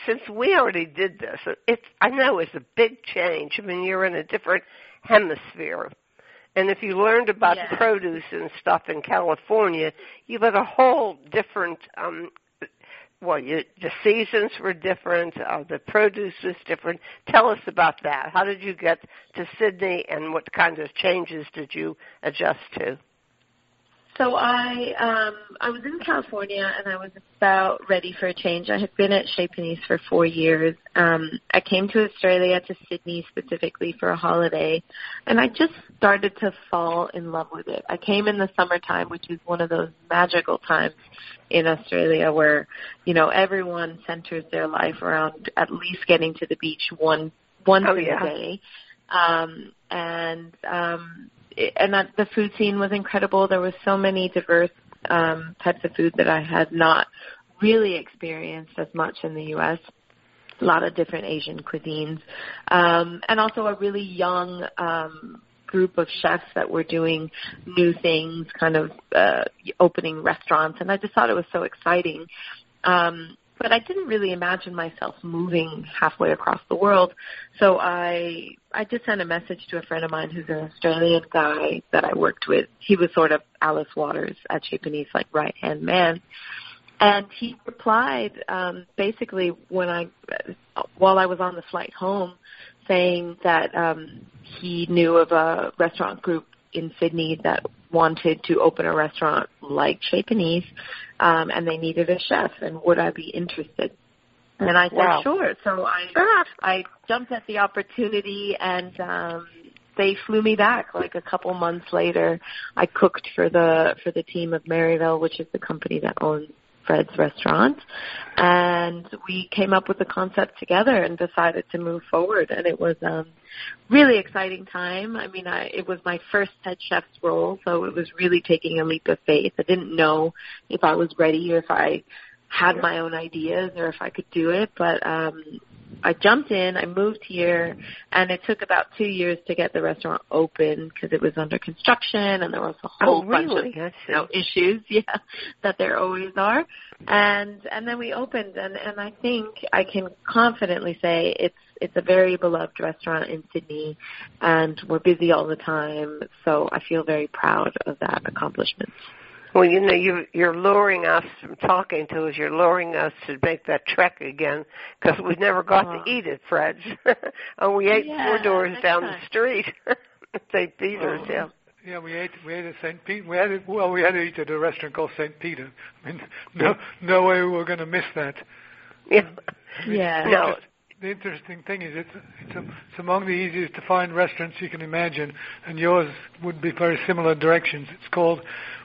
since we already did this, it's I know it's a big change. I mean, you're in a different hemisphere. And if you learned about Yeah. produce and stuff in California, you had a whole different um well, you, the seasons were different, uh, the produce was different. Tell us about that. How did you get to Sydney and what kind of changes did you adjust to? So I um I was in California and I was about ready for a change. I had been at Chez Panisse for four years. Um I came to Australia to Sydney specifically for a holiday and I just started to fall in love with it. I came in the summertime, which is one of those magical times in Australia where, you know, everyone centers their life around at least getting to the beach one once Oh, yeah. a day. Um and um and that the food scene was incredible. There was so many diverse um, types of food that I had not really experienced as much in the U.S. A lot of different Asian cuisines, um, and also a really young um, group of chefs that were doing new things, kind of uh, opening restaurants, and I just thought it was so exciting. Um, but I didn't really imagine myself moving halfway across the world. So I I just sent a message to a friend of mine who's an Australian guy that I worked with. He was sort of Alice Waters at Panisse, like right hand man. And he replied um, basically when I while I was on the flight home, saying that um, he knew of a restaurant group in Sydney that wanted to open a restaurant like Chez Panisse, um, and they needed a chef, and would I be interested? And I said, Wow. sure. So I I jumped at the opportunity, and um, they flew me back. Like a couple months later, I cooked for the for the team of Merivale, which is the company that owns Fred's restaurant, and we came up with the concept together and decided to move forward. And it was um, really exciting time. I mean, I, it was my first head chef's role, so it was really taking a leap of faith. I didn't know if I was ready or if I had my own ideas or if I could do it, but um I jumped in, I moved here, and it took about two years to get the restaurant open because it was under construction and there was a oh, whole oh, bunch of really? You know, issues, yeah, that there always are. And and then we opened and and I think I can confidently say it's it's a very beloved restaurant in Sydney and we're busy all the time, so I feel very proud of that accomplishment. Well, you know, you, you're luring us from talking to us. You're luring us to make that trek again because we never got Aw. to eat at Fred's. and we ate Yeah, four doors down time. the street at St. Peter's. Oh. Yeah. Yeah, we ate we ate at St. Pete. We had it, well, we had to eat at a restaurant called St. Peter. I mean, no no way we were going to miss that. Yeah. Yeah. No. The interesting thing is it's it's, a, it's among the easiest to find restaurants you can imagine, and yours would be very similar directions. It's called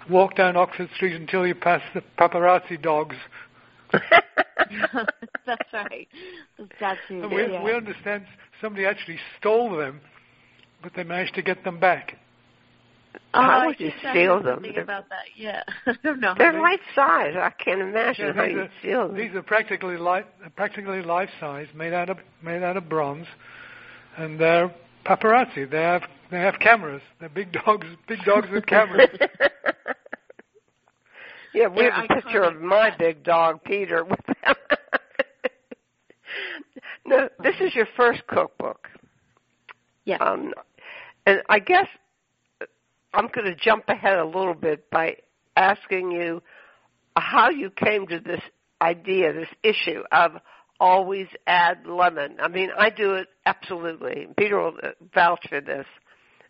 Walk Down Oxford Street until you pass the paparazzi dogs. That's right. And we, yeah. we understand somebody actually stole them, but they managed to get them back. Oh, How I would you think I steal them? something They're- about that. Yeah, I don't know. They're they- life size. I can't imagine Yeah, how these, you are, steal them. these are practically life, practically life size, made out of made out of bronze, and they're paparazzi. They have they have cameras. They're big dogs, big dogs with cameras. yeah, we They're have a picture of iconic. my big dog, Peter, with them. no, this is your first cookbook. Yeah. Um, and I guess I'm going to jump ahead a little bit by asking you how you came to this idea, this issue of always add lemon. I mean, I do it absolutely. Peter will vouch for this.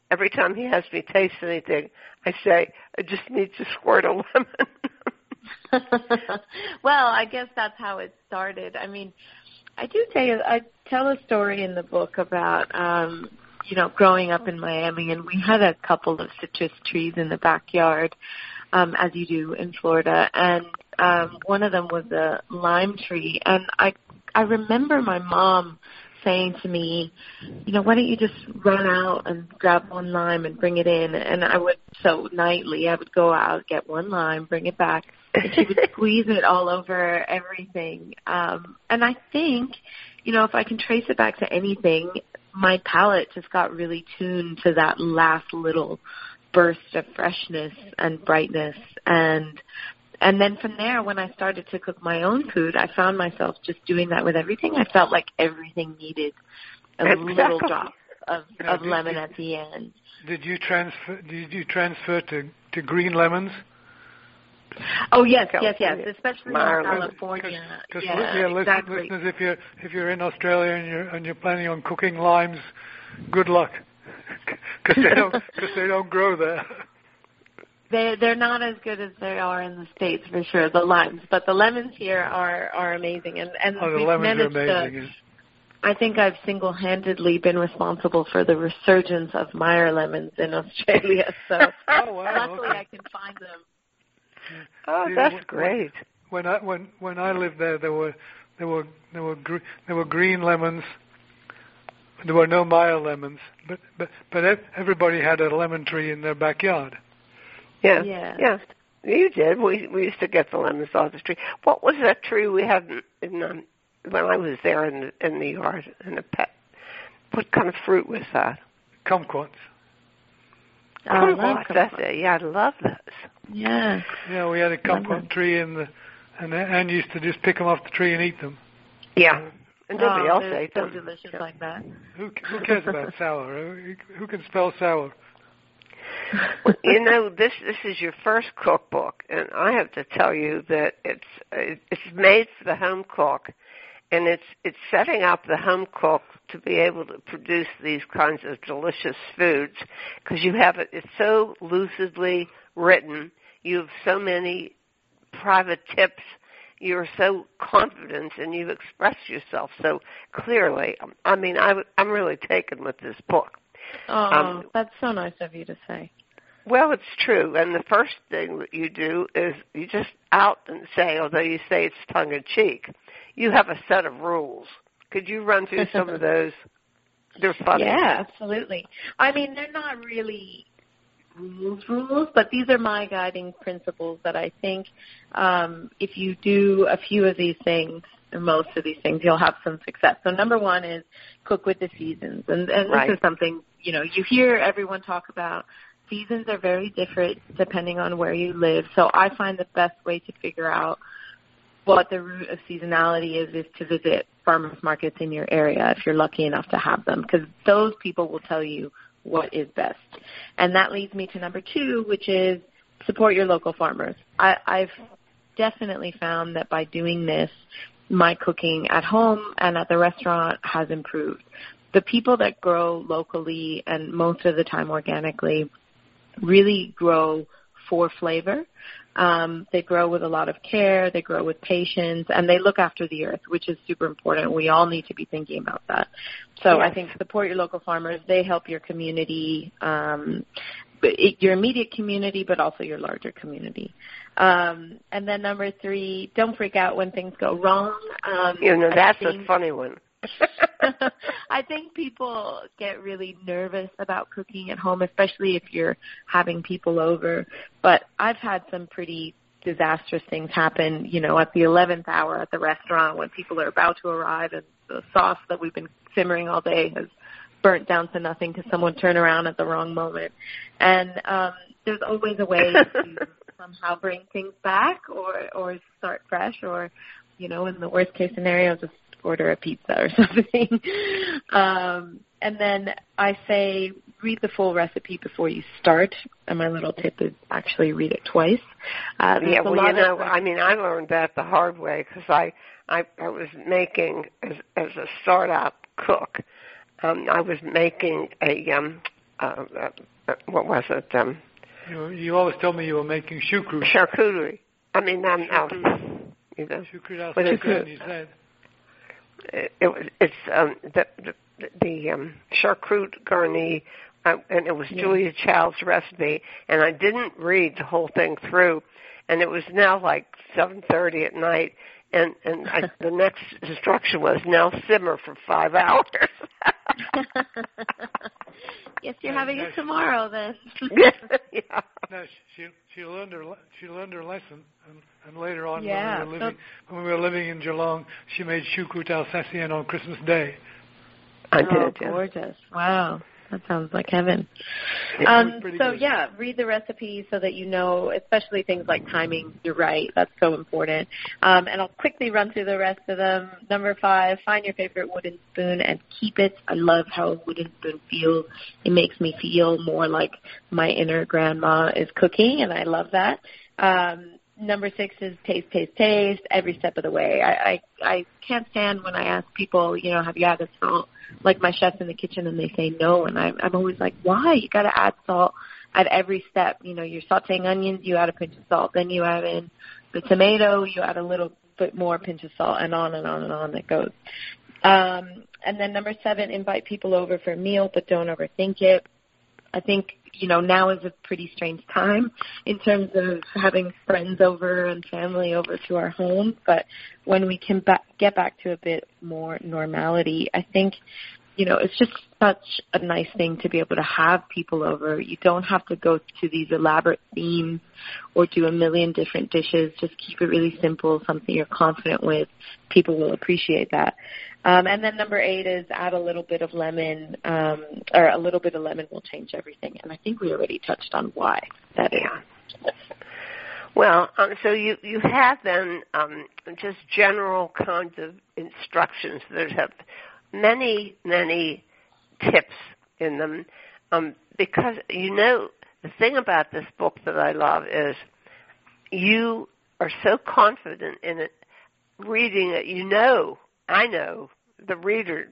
Every time he has me taste anything, I say, I just need to squirt a lemon. well, I guess that's how it started. I mean, I do tell you, I tell a story in the book about, um, you know, growing up in Miami, and we had a couple of citrus trees in the backyard, um, as you do in Florida, and um, one of them was a lime tree, and I, I remember my mom saying to me, you know, why don't you just run out and grab one lime and bring it in? And I would, so nightly, I would go out, get one lime, bring it back, and she would squeeze it all over everything. Um, and I think, you know, if I can trace it back to anything, my palate just got really tuned to that last little burst of freshness and brightness and and then from there, when I started to cook my own food, I found myself just doing that with everything. I felt like everything needed a Exactly. little drop of, Now, of did lemon at the end. Did you transfer? Did you transfer to to green lemons? Oh yes, yes, yes, California. especially Ireland. in California. Because yeah, listen, exactly. listeners, if you're if you're in Australia and you're and you're planning on cooking limes, good luck, because they don't because they don't grow there. They they're not as good as they are in the states for sure. The limes, but the lemons here are are amazing, and and Oh, the we've lemons are managed to- amazing. I think I've single-handedly been responsible for the resurgence of Meyer lemons in Australia. So Oh, wow, luckily okay. I can find them. Oh, See, that's when- great. When I when when I lived there, there were there were there were gre- there were green lemons. There were no Meyer lemons, but but but ev- everybody had a lemon tree in their backyard. Yeah. Yeah. Yeah. You did. We we used to get the lemons off the tree. What was that tree we had in, in um, when I was there in the, in the yard in the pet? What kind of fruit was that? Kumquats. I love Kumquats, That's it. Yeah, I love those. Yeah. Yeah, we had a Love kumquat tree in the, and Anne used to just pick them off the tree and eat them. Yeah. Oh, and nobody oh, else they're ate so them. delicious like that. Who who cares about sour? Who, who can spell sour? Well, you know this this is your first cookbook and i have to tell you that it's it's made for the home cook and it's it's setting up the home cook to be able to produce these kinds of delicious foods because you have it it's so lucidly written you have so many private tips you're so confident and you express yourself so clearly i mean i i'm really taken with this book Oh, Um, that's so nice of you to say. Well, it's true. And the first thing that you do is you just out and say, although you say it's tongue in cheek, you have a set of rules. Could you run through some of those? They're funny. Yeah, absolutely. I mean, they're not really rules rules, but these are my guiding principles that I think um, if you do a few of these things, most of these things, you'll have some success. So number one is cook with the seasons, and, and Right. this is something you know you hear everyone talk about. Seasons are very different depending on where you live. So I find the best way to figure out what the root of seasonality is is to visit farmers markets in your area if you're lucky enough to have them because those people will tell you what is best. And that leads me to number two, which is support your local farmers. I, I've definitely found that by doing this, my cooking at home and at the restaurant has improved. The people that grow locally and most of the time organically really grow for flavor. Um, they grow with a lot of care, they grow with patience, and they look after the earth, which is super important. We all need to be thinking about that. So I think support your local farmers. They help your community, um, your immediate community, but also your larger community. Um, and then number three, don't freak out when things go wrong. Um, You know, that's a funny one. I think people get really nervous about cooking at home, especially if you're having people over. But I've had some pretty disastrous things happen, you know, at the 11th hour at the restaurant when people are about to arrive and the sauce that we've been simmering all day has burnt down to nothing because someone turned around at the wrong moment. And um, there's always a way to somehow bring things back or or start fresh or you know in the worst case scenario just order a pizza or something um and then i say read the full recipe before you start and my little tip is actually read it twice uh, yeah, well, you know, of, I mean, I learned that the hard way because I, I, I was making as as a startup cook. Um, I was making a um, uh, uh, what was it? Um, You you always told me you were making choucroute. charcuterie. I mean, um, um, you know, Choucroute al What is sachet, it? was it's um, the the, the um, charcuterie garni, uh, and it was Yeah. Julia Child's recipe, and I didn't read the whole thing through, and it was now like seven thirty at night, and and I, the next instruction was now simmer for five hours. yes you're having it tomorrow then yeah. No, she she learned her le- she learned her lesson, and, and later on Yeah, when we were so- living when we were living in Geelong, she made choucroute Alsatian on Christmas Day. I oh did. Yeah. gorgeous wow that sounds like heaven. Um, so good. yeah, read the recipe so that you know, especially things like timing. You're right; that's so important. Um, and I'll quickly run through the rest of them. Number five: find your favorite wooden spoon and keep it. I love how a wooden spoon feels. It makes me feel more like my inner grandma is cooking, and I love that. Um, number six is taste, taste, taste every step of the way. I, I I can't stand when I ask people, you know, have you added salt? Like my chefs in the kitchen, and they say no, and I'm I'm always like, why? You got to add salt at every step. You know, you're sautéing onions, you add a pinch of salt, then you add in the tomato, you add a little bit more pinch of salt, and on and on and on it goes. Um, and then number seven, invite people over for a meal, but don't overthink it. I think you know now is a pretty strange time in terms of having friends over and family over to our home. But when we can ba- get back to a bit more normality, I think you know it's just such a nice thing to be able to have people over. You don't have to go to these elaborate themes or do a million different dishes. Just keep it really simple, something you're confident with. People will appreciate that. Um, and then number eight is add a little bit of lemon, um, or a little bit of lemon will change everything. And I think we already touched on why that is. Yeah. Well, um, so you you have then um, just general kinds of instructions that have many many tips in them, um, because you know the thing about this book that I love is you are so confident in it, reading it. You know, I know the reader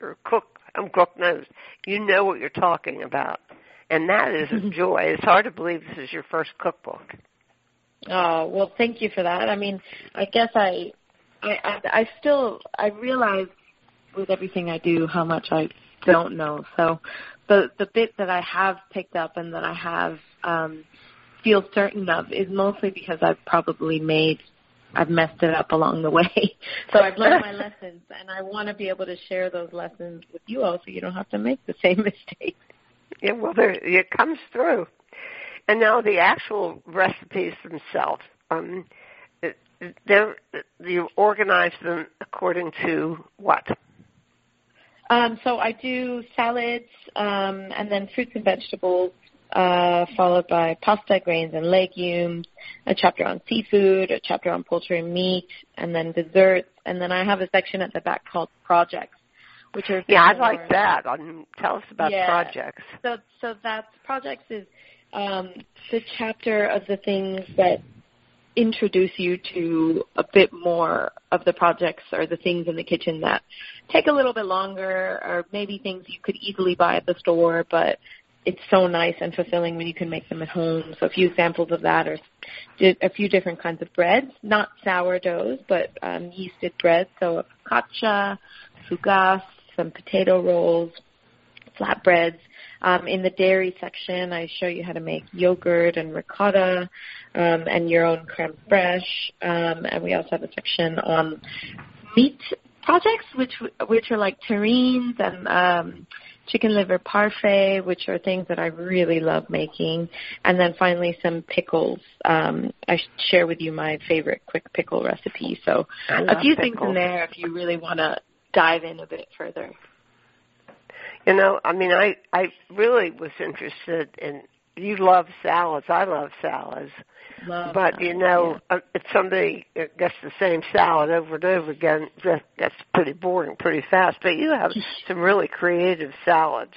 or cook, um, cook knows. You know what you're talking about, and that is a joy. It's hard to believe this is your first cookbook. Oh well, thank you for that. I mean, I guess I, I, I, I still I realize with everything I do how much I don't know. So the the bit that I have picked up and that I have um, feel certain of is mostly because I've probably made I've messed it up along the way. so I've learned my lessons, and I want to be able to share those lessons with you all, so you don't have to make the same mistakes. Yeah, well, there, it comes through. And now the actual recipes themselves, um, they're, you organize them according to what? Um, so I do salads um, and then fruits and vegetables, uh, followed by pasta, grains, and legumes, a chapter on seafood, a chapter on poultry and meat, and then desserts. And then I have a section at the back called projects, which are Yeah, I like that. Um, tell us about Yeah. projects. So, so that's projects is um, the chapter of the things that introduce you to a bit more of the projects or the things in the kitchen that take a little bit longer, or maybe things you could easily buy at the store, but it's so nice and fulfilling when you can make them at home. So a few examples of that are a few different kinds of breads, not sourdoughs, but um, yeasted breads. So focaccia, fougasse, some potato rolls, flatbreads. Um, in the dairy section, I show you how to make yogurt and ricotta um, and your own creme fraiche. Um, and we also have a section on meat projects, which which are like terrines and um, chicken liver parfait, which are things that I really love making. And then finally, some pickles. Um, I share with you my favorite quick pickle recipe. So a few things in there if you really want to dive in a bit further. You know, I mean, I I really was interested in. You love salads. I love salads. Love but that, you know, yeah. uh, if somebody gets the same salad over and over again, that gets pretty boring pretty fast. But you have some really creative salads.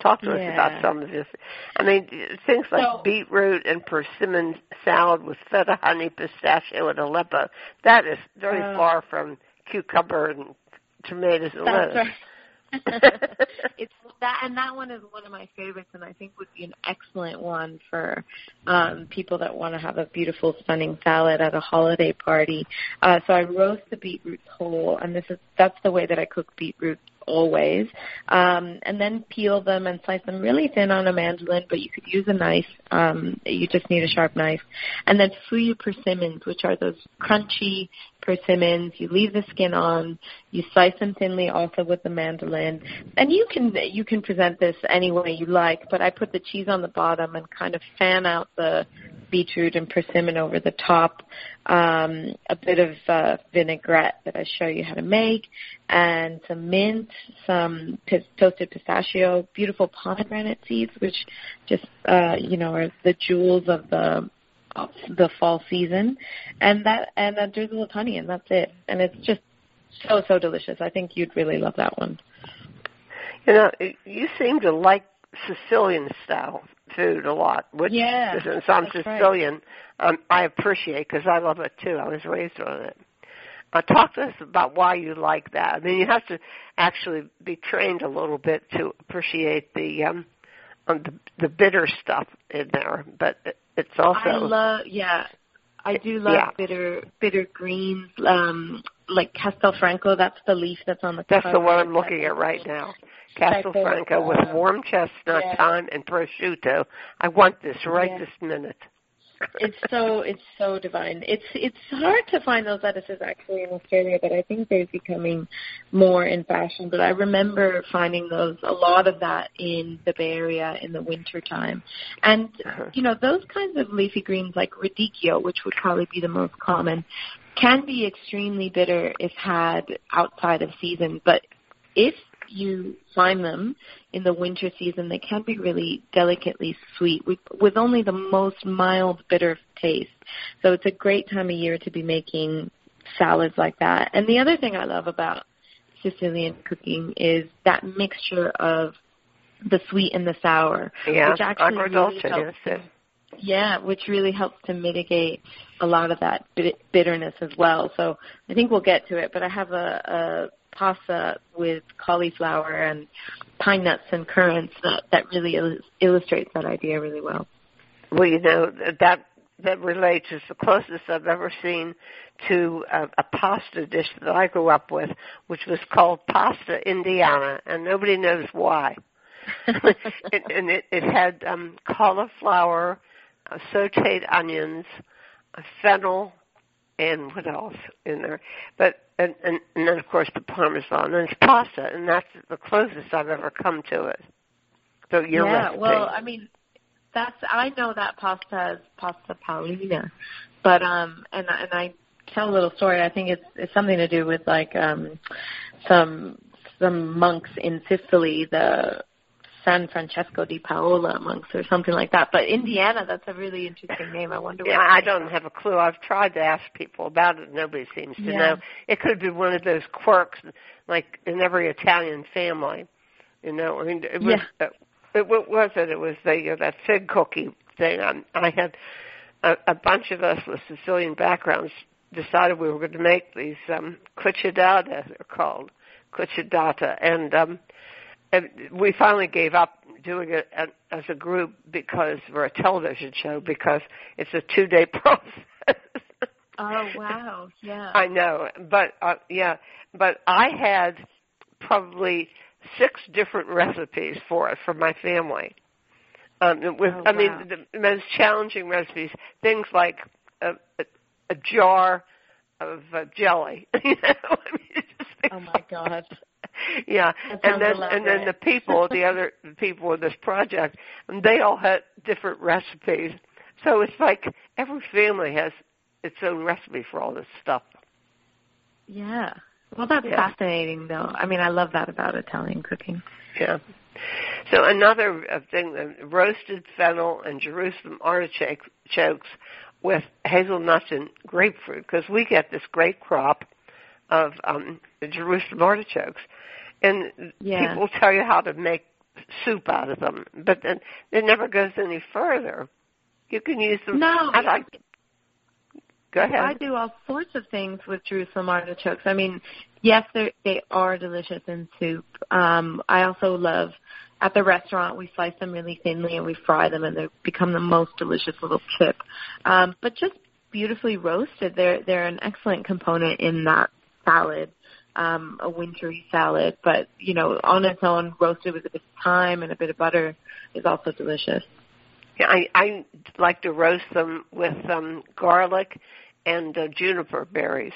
Talk to us about some of this. I mean, things like So- beetroot and persimmon salad with feta, honey, pistachio, and Aleppo. That is very Oh. far from cucumber and tomatoes and That's lettuce. right. it's that, and that one is one of my favorites, and I think would be an excellent one for um, people that want to have a beautiful, stunning salad at a holiday party. Uh, so I roast the beetroots whole, and this is that's the way that I cook beetroots always. Um, and then peel them and slice them really thin on a mandolin, but you could use a knife. Um, you just need a sharp knife. And then fuyu persimmons, which are those crunchy persimmons. You leave the skin on. You slice them thinly also with the mandolin. And you can you can present this any way you like, but I put the cheese on the bottom and kind of fan out the beetroot and persimmon over the top, um, a bit of uh, vinaigrette that I show you how to make, and some mint, some p- toasted pistachio, beautiful pomegranate seeds, which just uh, you know are the jewels of the the fall season, and that and a drizzle of honey, and that's it. And it's just so so delicious. I think you'd really love that one. You know, you seem to like Sicilian style food a lot, which yeah, since I'm Sicilian, right. um, I appreciate because I love it too. I was raised on it. Uh, talk to us about why you like that. I mean, you have to actually be trained a little bit to appreciate the um, um the, the bitter stuff in there, but it's also I love yeah. I do love Yeah. bitter bitter greens, um, like Castelfranco. That's the leaf that's on the. that's the one I'm looking at right now. Castelfranco with warm chestnut, Yeah. thyme, and prosciutto. I want this right Yeah. this minute. It's so it's so divine. It's it's hard to find those lettuces actually in Australia, but I think they're becoming more in fashion. But I remember finding those a lot of that in the Bay Area in the winter time, and Uh-huh. you know those kinds of leafy greens like radicchio, which would probably be the most common, can be extremely bitter if had outside of season. But if you find them in the winter season, they can be really delicately sweet with, with only the most mild bitter taste. So it's a great time of year to be making salads like that. And the other thing I love about Sicilian cooking is that mixture of the sweet and the sour, Yeah, which actually really helps yes, yeah, which really helps to mitigate a lot of that bit- bitterness as well. So I think we'll get to it, but I have a, a pasta with cauliflower and pine nuts and currants that, that really il- illustrates that idea really well. Well, you know that that relates is the closest I've ever seen to a, a pasta dish that I grew up with, which was called pasta Indiana, and nobody knows why. it, and it, it had um, cauliflower, uh, sautéed onions, uh, fennel, and what else in there? But and, and and then of course the parmesan and it's pasta, and that's the closest I've ever come to it. So your yeah, recipe. well, I mean, that's I know that pasta as pasta paolina, but um, and and I tell a little story. I think it's it's something to do with like um, some some monks in Sicily, the San Francesco di Paola monks or something like that. But Indiana, that's a really interesting name. I wonder. Yeah, I don't have a clue. I've tried to ask people about it. Nobody seems to Yeah. know. It could be one of those quirks, like in every Italian family. You know, I mean, it was. Uh, it, what was it? It was the uh, that fig cookie thing. I, I had a, a bunch of us with Sicilian backgrounds decided we were going to make these um cucciadata, they're called cucciadata, and um and we finally gave up doing it a- as a group because we're a television show because it's a two day process. Oh wow! Yeah. I know, but uh, yeah, but I had probably six different recipes for it for my family. Um, with, Oh, I mean, the most challenging recipes, things like a, a, a jar of uh, jelly. you know, I mean, oh my like God. yeah, and then and then the people, the other people in this project, and they all had different recipes. So it's like every family has its own recipe for all this stuff. Yeah. Well, that's Yeah. fascinating, though. I mean, I love that about Italian cooking. Yeah. So another uh, thing, uh, roasted fennel and Jerusalem artichokes with hazelnuts and grapefruit, because we get this great crop of um, Jerusalem artichokes, and Yeah. people tell you how to make soup out of them, but then it never goes any further. You can use them. No, I like. Go ahead. I do all sorts of things with Jerusalem artichokes. I mean, yes, they they are delicious in soup. Um, I also love at the restaurant we slice them really thinly and we fry them and they become the most delicious little chip. Um, but just beautifully roasted, they're they're an excellent component in that salad. Um, a wintry salad, but you know, on its own, roasted with a bit of thyme and a bit of butter is also delicious. Yeah, I I like to roast them with um garlic and uh, juniper berries.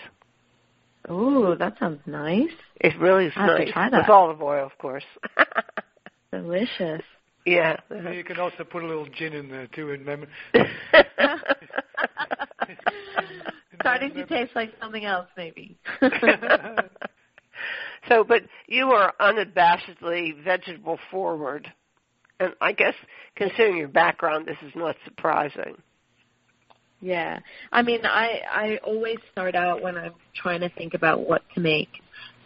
Ooh, that sounds nice. It really is I have to nice try with olive oil, of course. Delicious. Yeah. You can also put a little gin in there too in memory. Starting to taste like something else, maybe. so, but you are unabashedly vegetable forward, and I guess considering your background, this is not surprising. Yeah, I mean, I I always start out when I'm trying to think about what to make.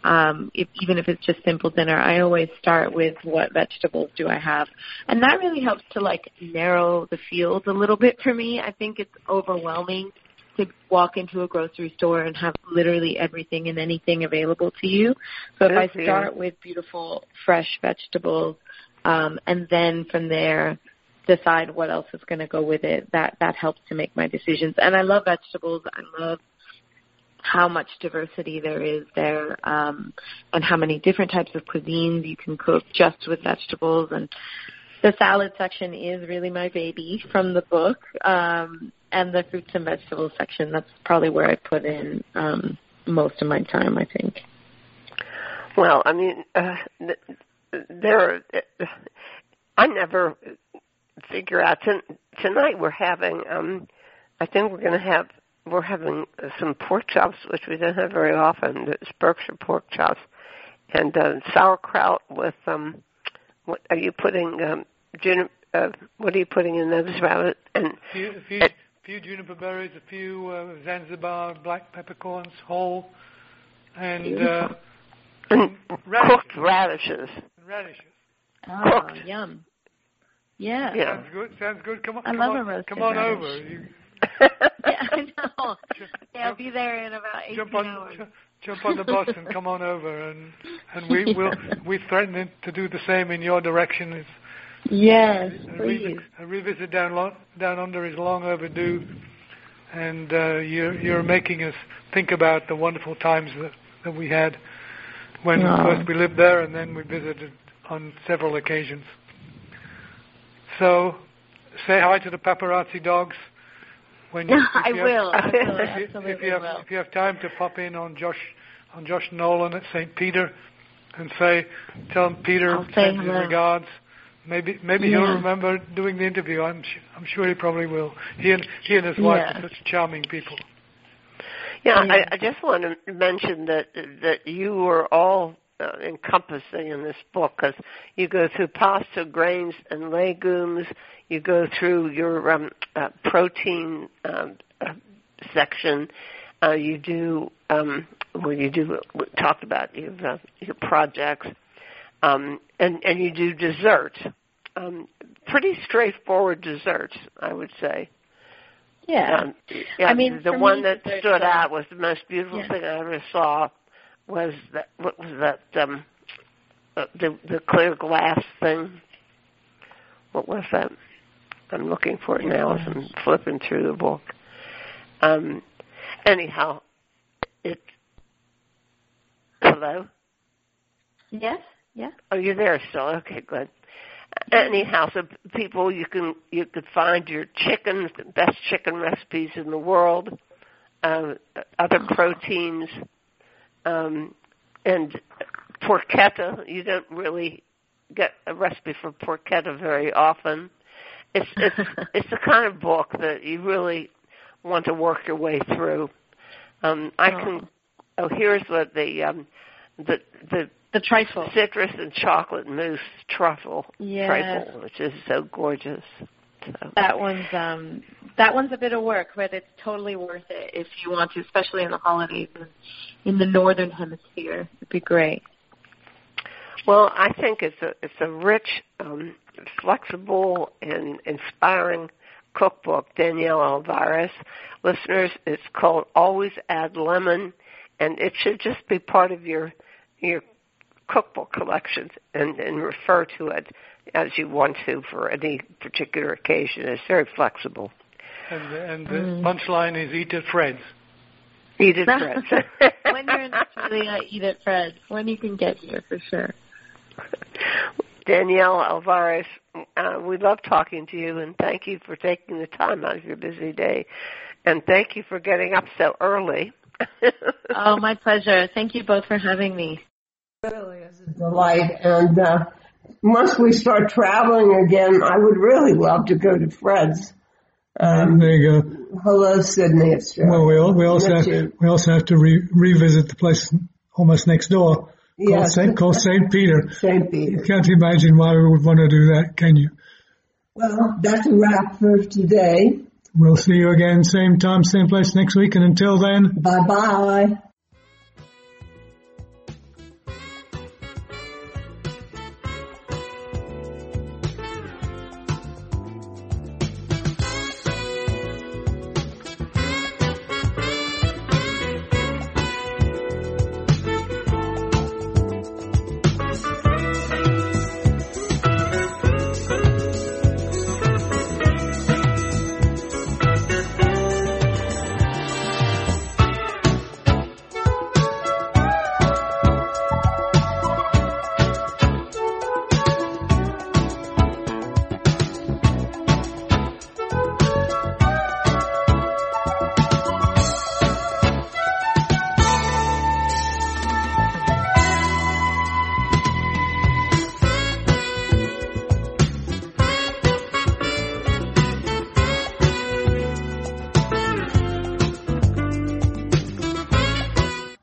Um, if, even if it's just simple dinner, I always start with what vegetables do I have, and that really helps to like narrow the field a little bit for me. I think it's overwhelming to walk into a grocery store and have literally everything and anything available to you. So if I start with beautiful fresh vegetables, um, and then from there decide what else is going to go with it, that that helps to make my decisions. And I love vegetables. I love how much diversity there is there, um, and how many different types of cuisines you can cook just with vegetables. And the salad section is really my baby from the book. Um, and the fruits and vegetables section. That's probably where I put in um, most of my time, I think. Well, I mean, uh, there. Uh, I never figure out. tonight we're having. Um, I think we're going to have. We're having some pork chops, which we don't have very often. It's Berkshire pork chops, and uh, sauerkraut with. um What are you putting? Um, juniper, uh, what are you putting in those rabbit? And, few, few, few juniper berries, a few uh, Zanzibar black peppercorns whole, and, uh, and radishes. cooked radishes. Radishes. Oh, cooked. yum. Yeah. yeah. Sounds good. Sounds good. Come on. I come love on, a roasted Come on radish. over. You, yeah, I know. Yeah, I'll be there in about 18 jump on, hours. Jump on the bus and come on over, and and we will we threaten to do the same in your direction. It's, Yes, a, please. A revisit down lo- down under is long overdue, and uh, you're you're making us think about the wonderful times that, that we had when Oh. first we lived there, and then we visited on several occasions. So, say hi to the paparazzi dogs. When you, I you have- will. I will. if if you have will. if you have time to pop in on Josh on Josh Niland at St. Peter and say tell him Peter sends his regards. Maybe maybe Yeah. he'll remember doing the interview. I'm su- I'm sure he probably will. He and he and his wife Yeah. are such charming people. Yeah, Yeah. I, I just want to mention that that you were all uh, encompassing in this book because you go through pasta, grains, and legumes. You go through your um, uh, protein um, uh, section. Uh, you do um, well. You do we talked about your uh, your projects, um, and and you do dessert. Um, pretty straightforward desserts, I would say. Yeah. Um, yeah, I mean, the one me, that stood uh, out was the most beautiful yeah. thing I ever saw was that what was that um uh, the the clear glass thing. What was that? I'm looking for it now as I'm flipping through the book. Um anyhow, it Hello? Yes. Yeah. Oh, you're there still. Okay, good. Anyhow, so people, you can you could find your chicken, the best chicken recipes in the world, uh, other proteins, um, and porchetta. You don't really get a recipe for porchetta very often. It's it's it's the kind of book that you really want to work your way through. Um, I can. Oh, here's what the um, the the The trifle. citrus and chocolate mousse truffle trifle, which is so gorgeous. So. That one's um that one's a bit of work, but it's totally worth it if you want to, especially in the holidays in, in the northern hemisphere. It'd be great. Well, I think it's a it's a rich, um, flexible, and inspiring cookbook. Danielle Alvarez, listeners, it's called Always Add Lemon, and it should just be part of your your cookbook collection and, and refer to it as you want to for any particular occasion. It's very flexible. And the, and the Mm. punchline is eat at Fred's. Eat it, Fred. when you're in Australia, eat at Fred's. When you can get here, for sure. Danielle Alvarez, uh, we love talking to you, and thank you for taking the time out of your busy day, and thank you for getting up so early. Oh, my pleasure. Thank you both for having me. Really is a delight. And uh, once we start traveling again, I would really love to go to Fred's. Um, there you go. Hello, Sydney. It's Joe. Well, we, all, we also have, we also have to re- revisit the place almost next door yes. called St. Peter. St. Peter. You can't imagine why we would want to do that, can you? Well, that's a wrap for today. We'll see you again, same time, same place next week, and until then, bye bye.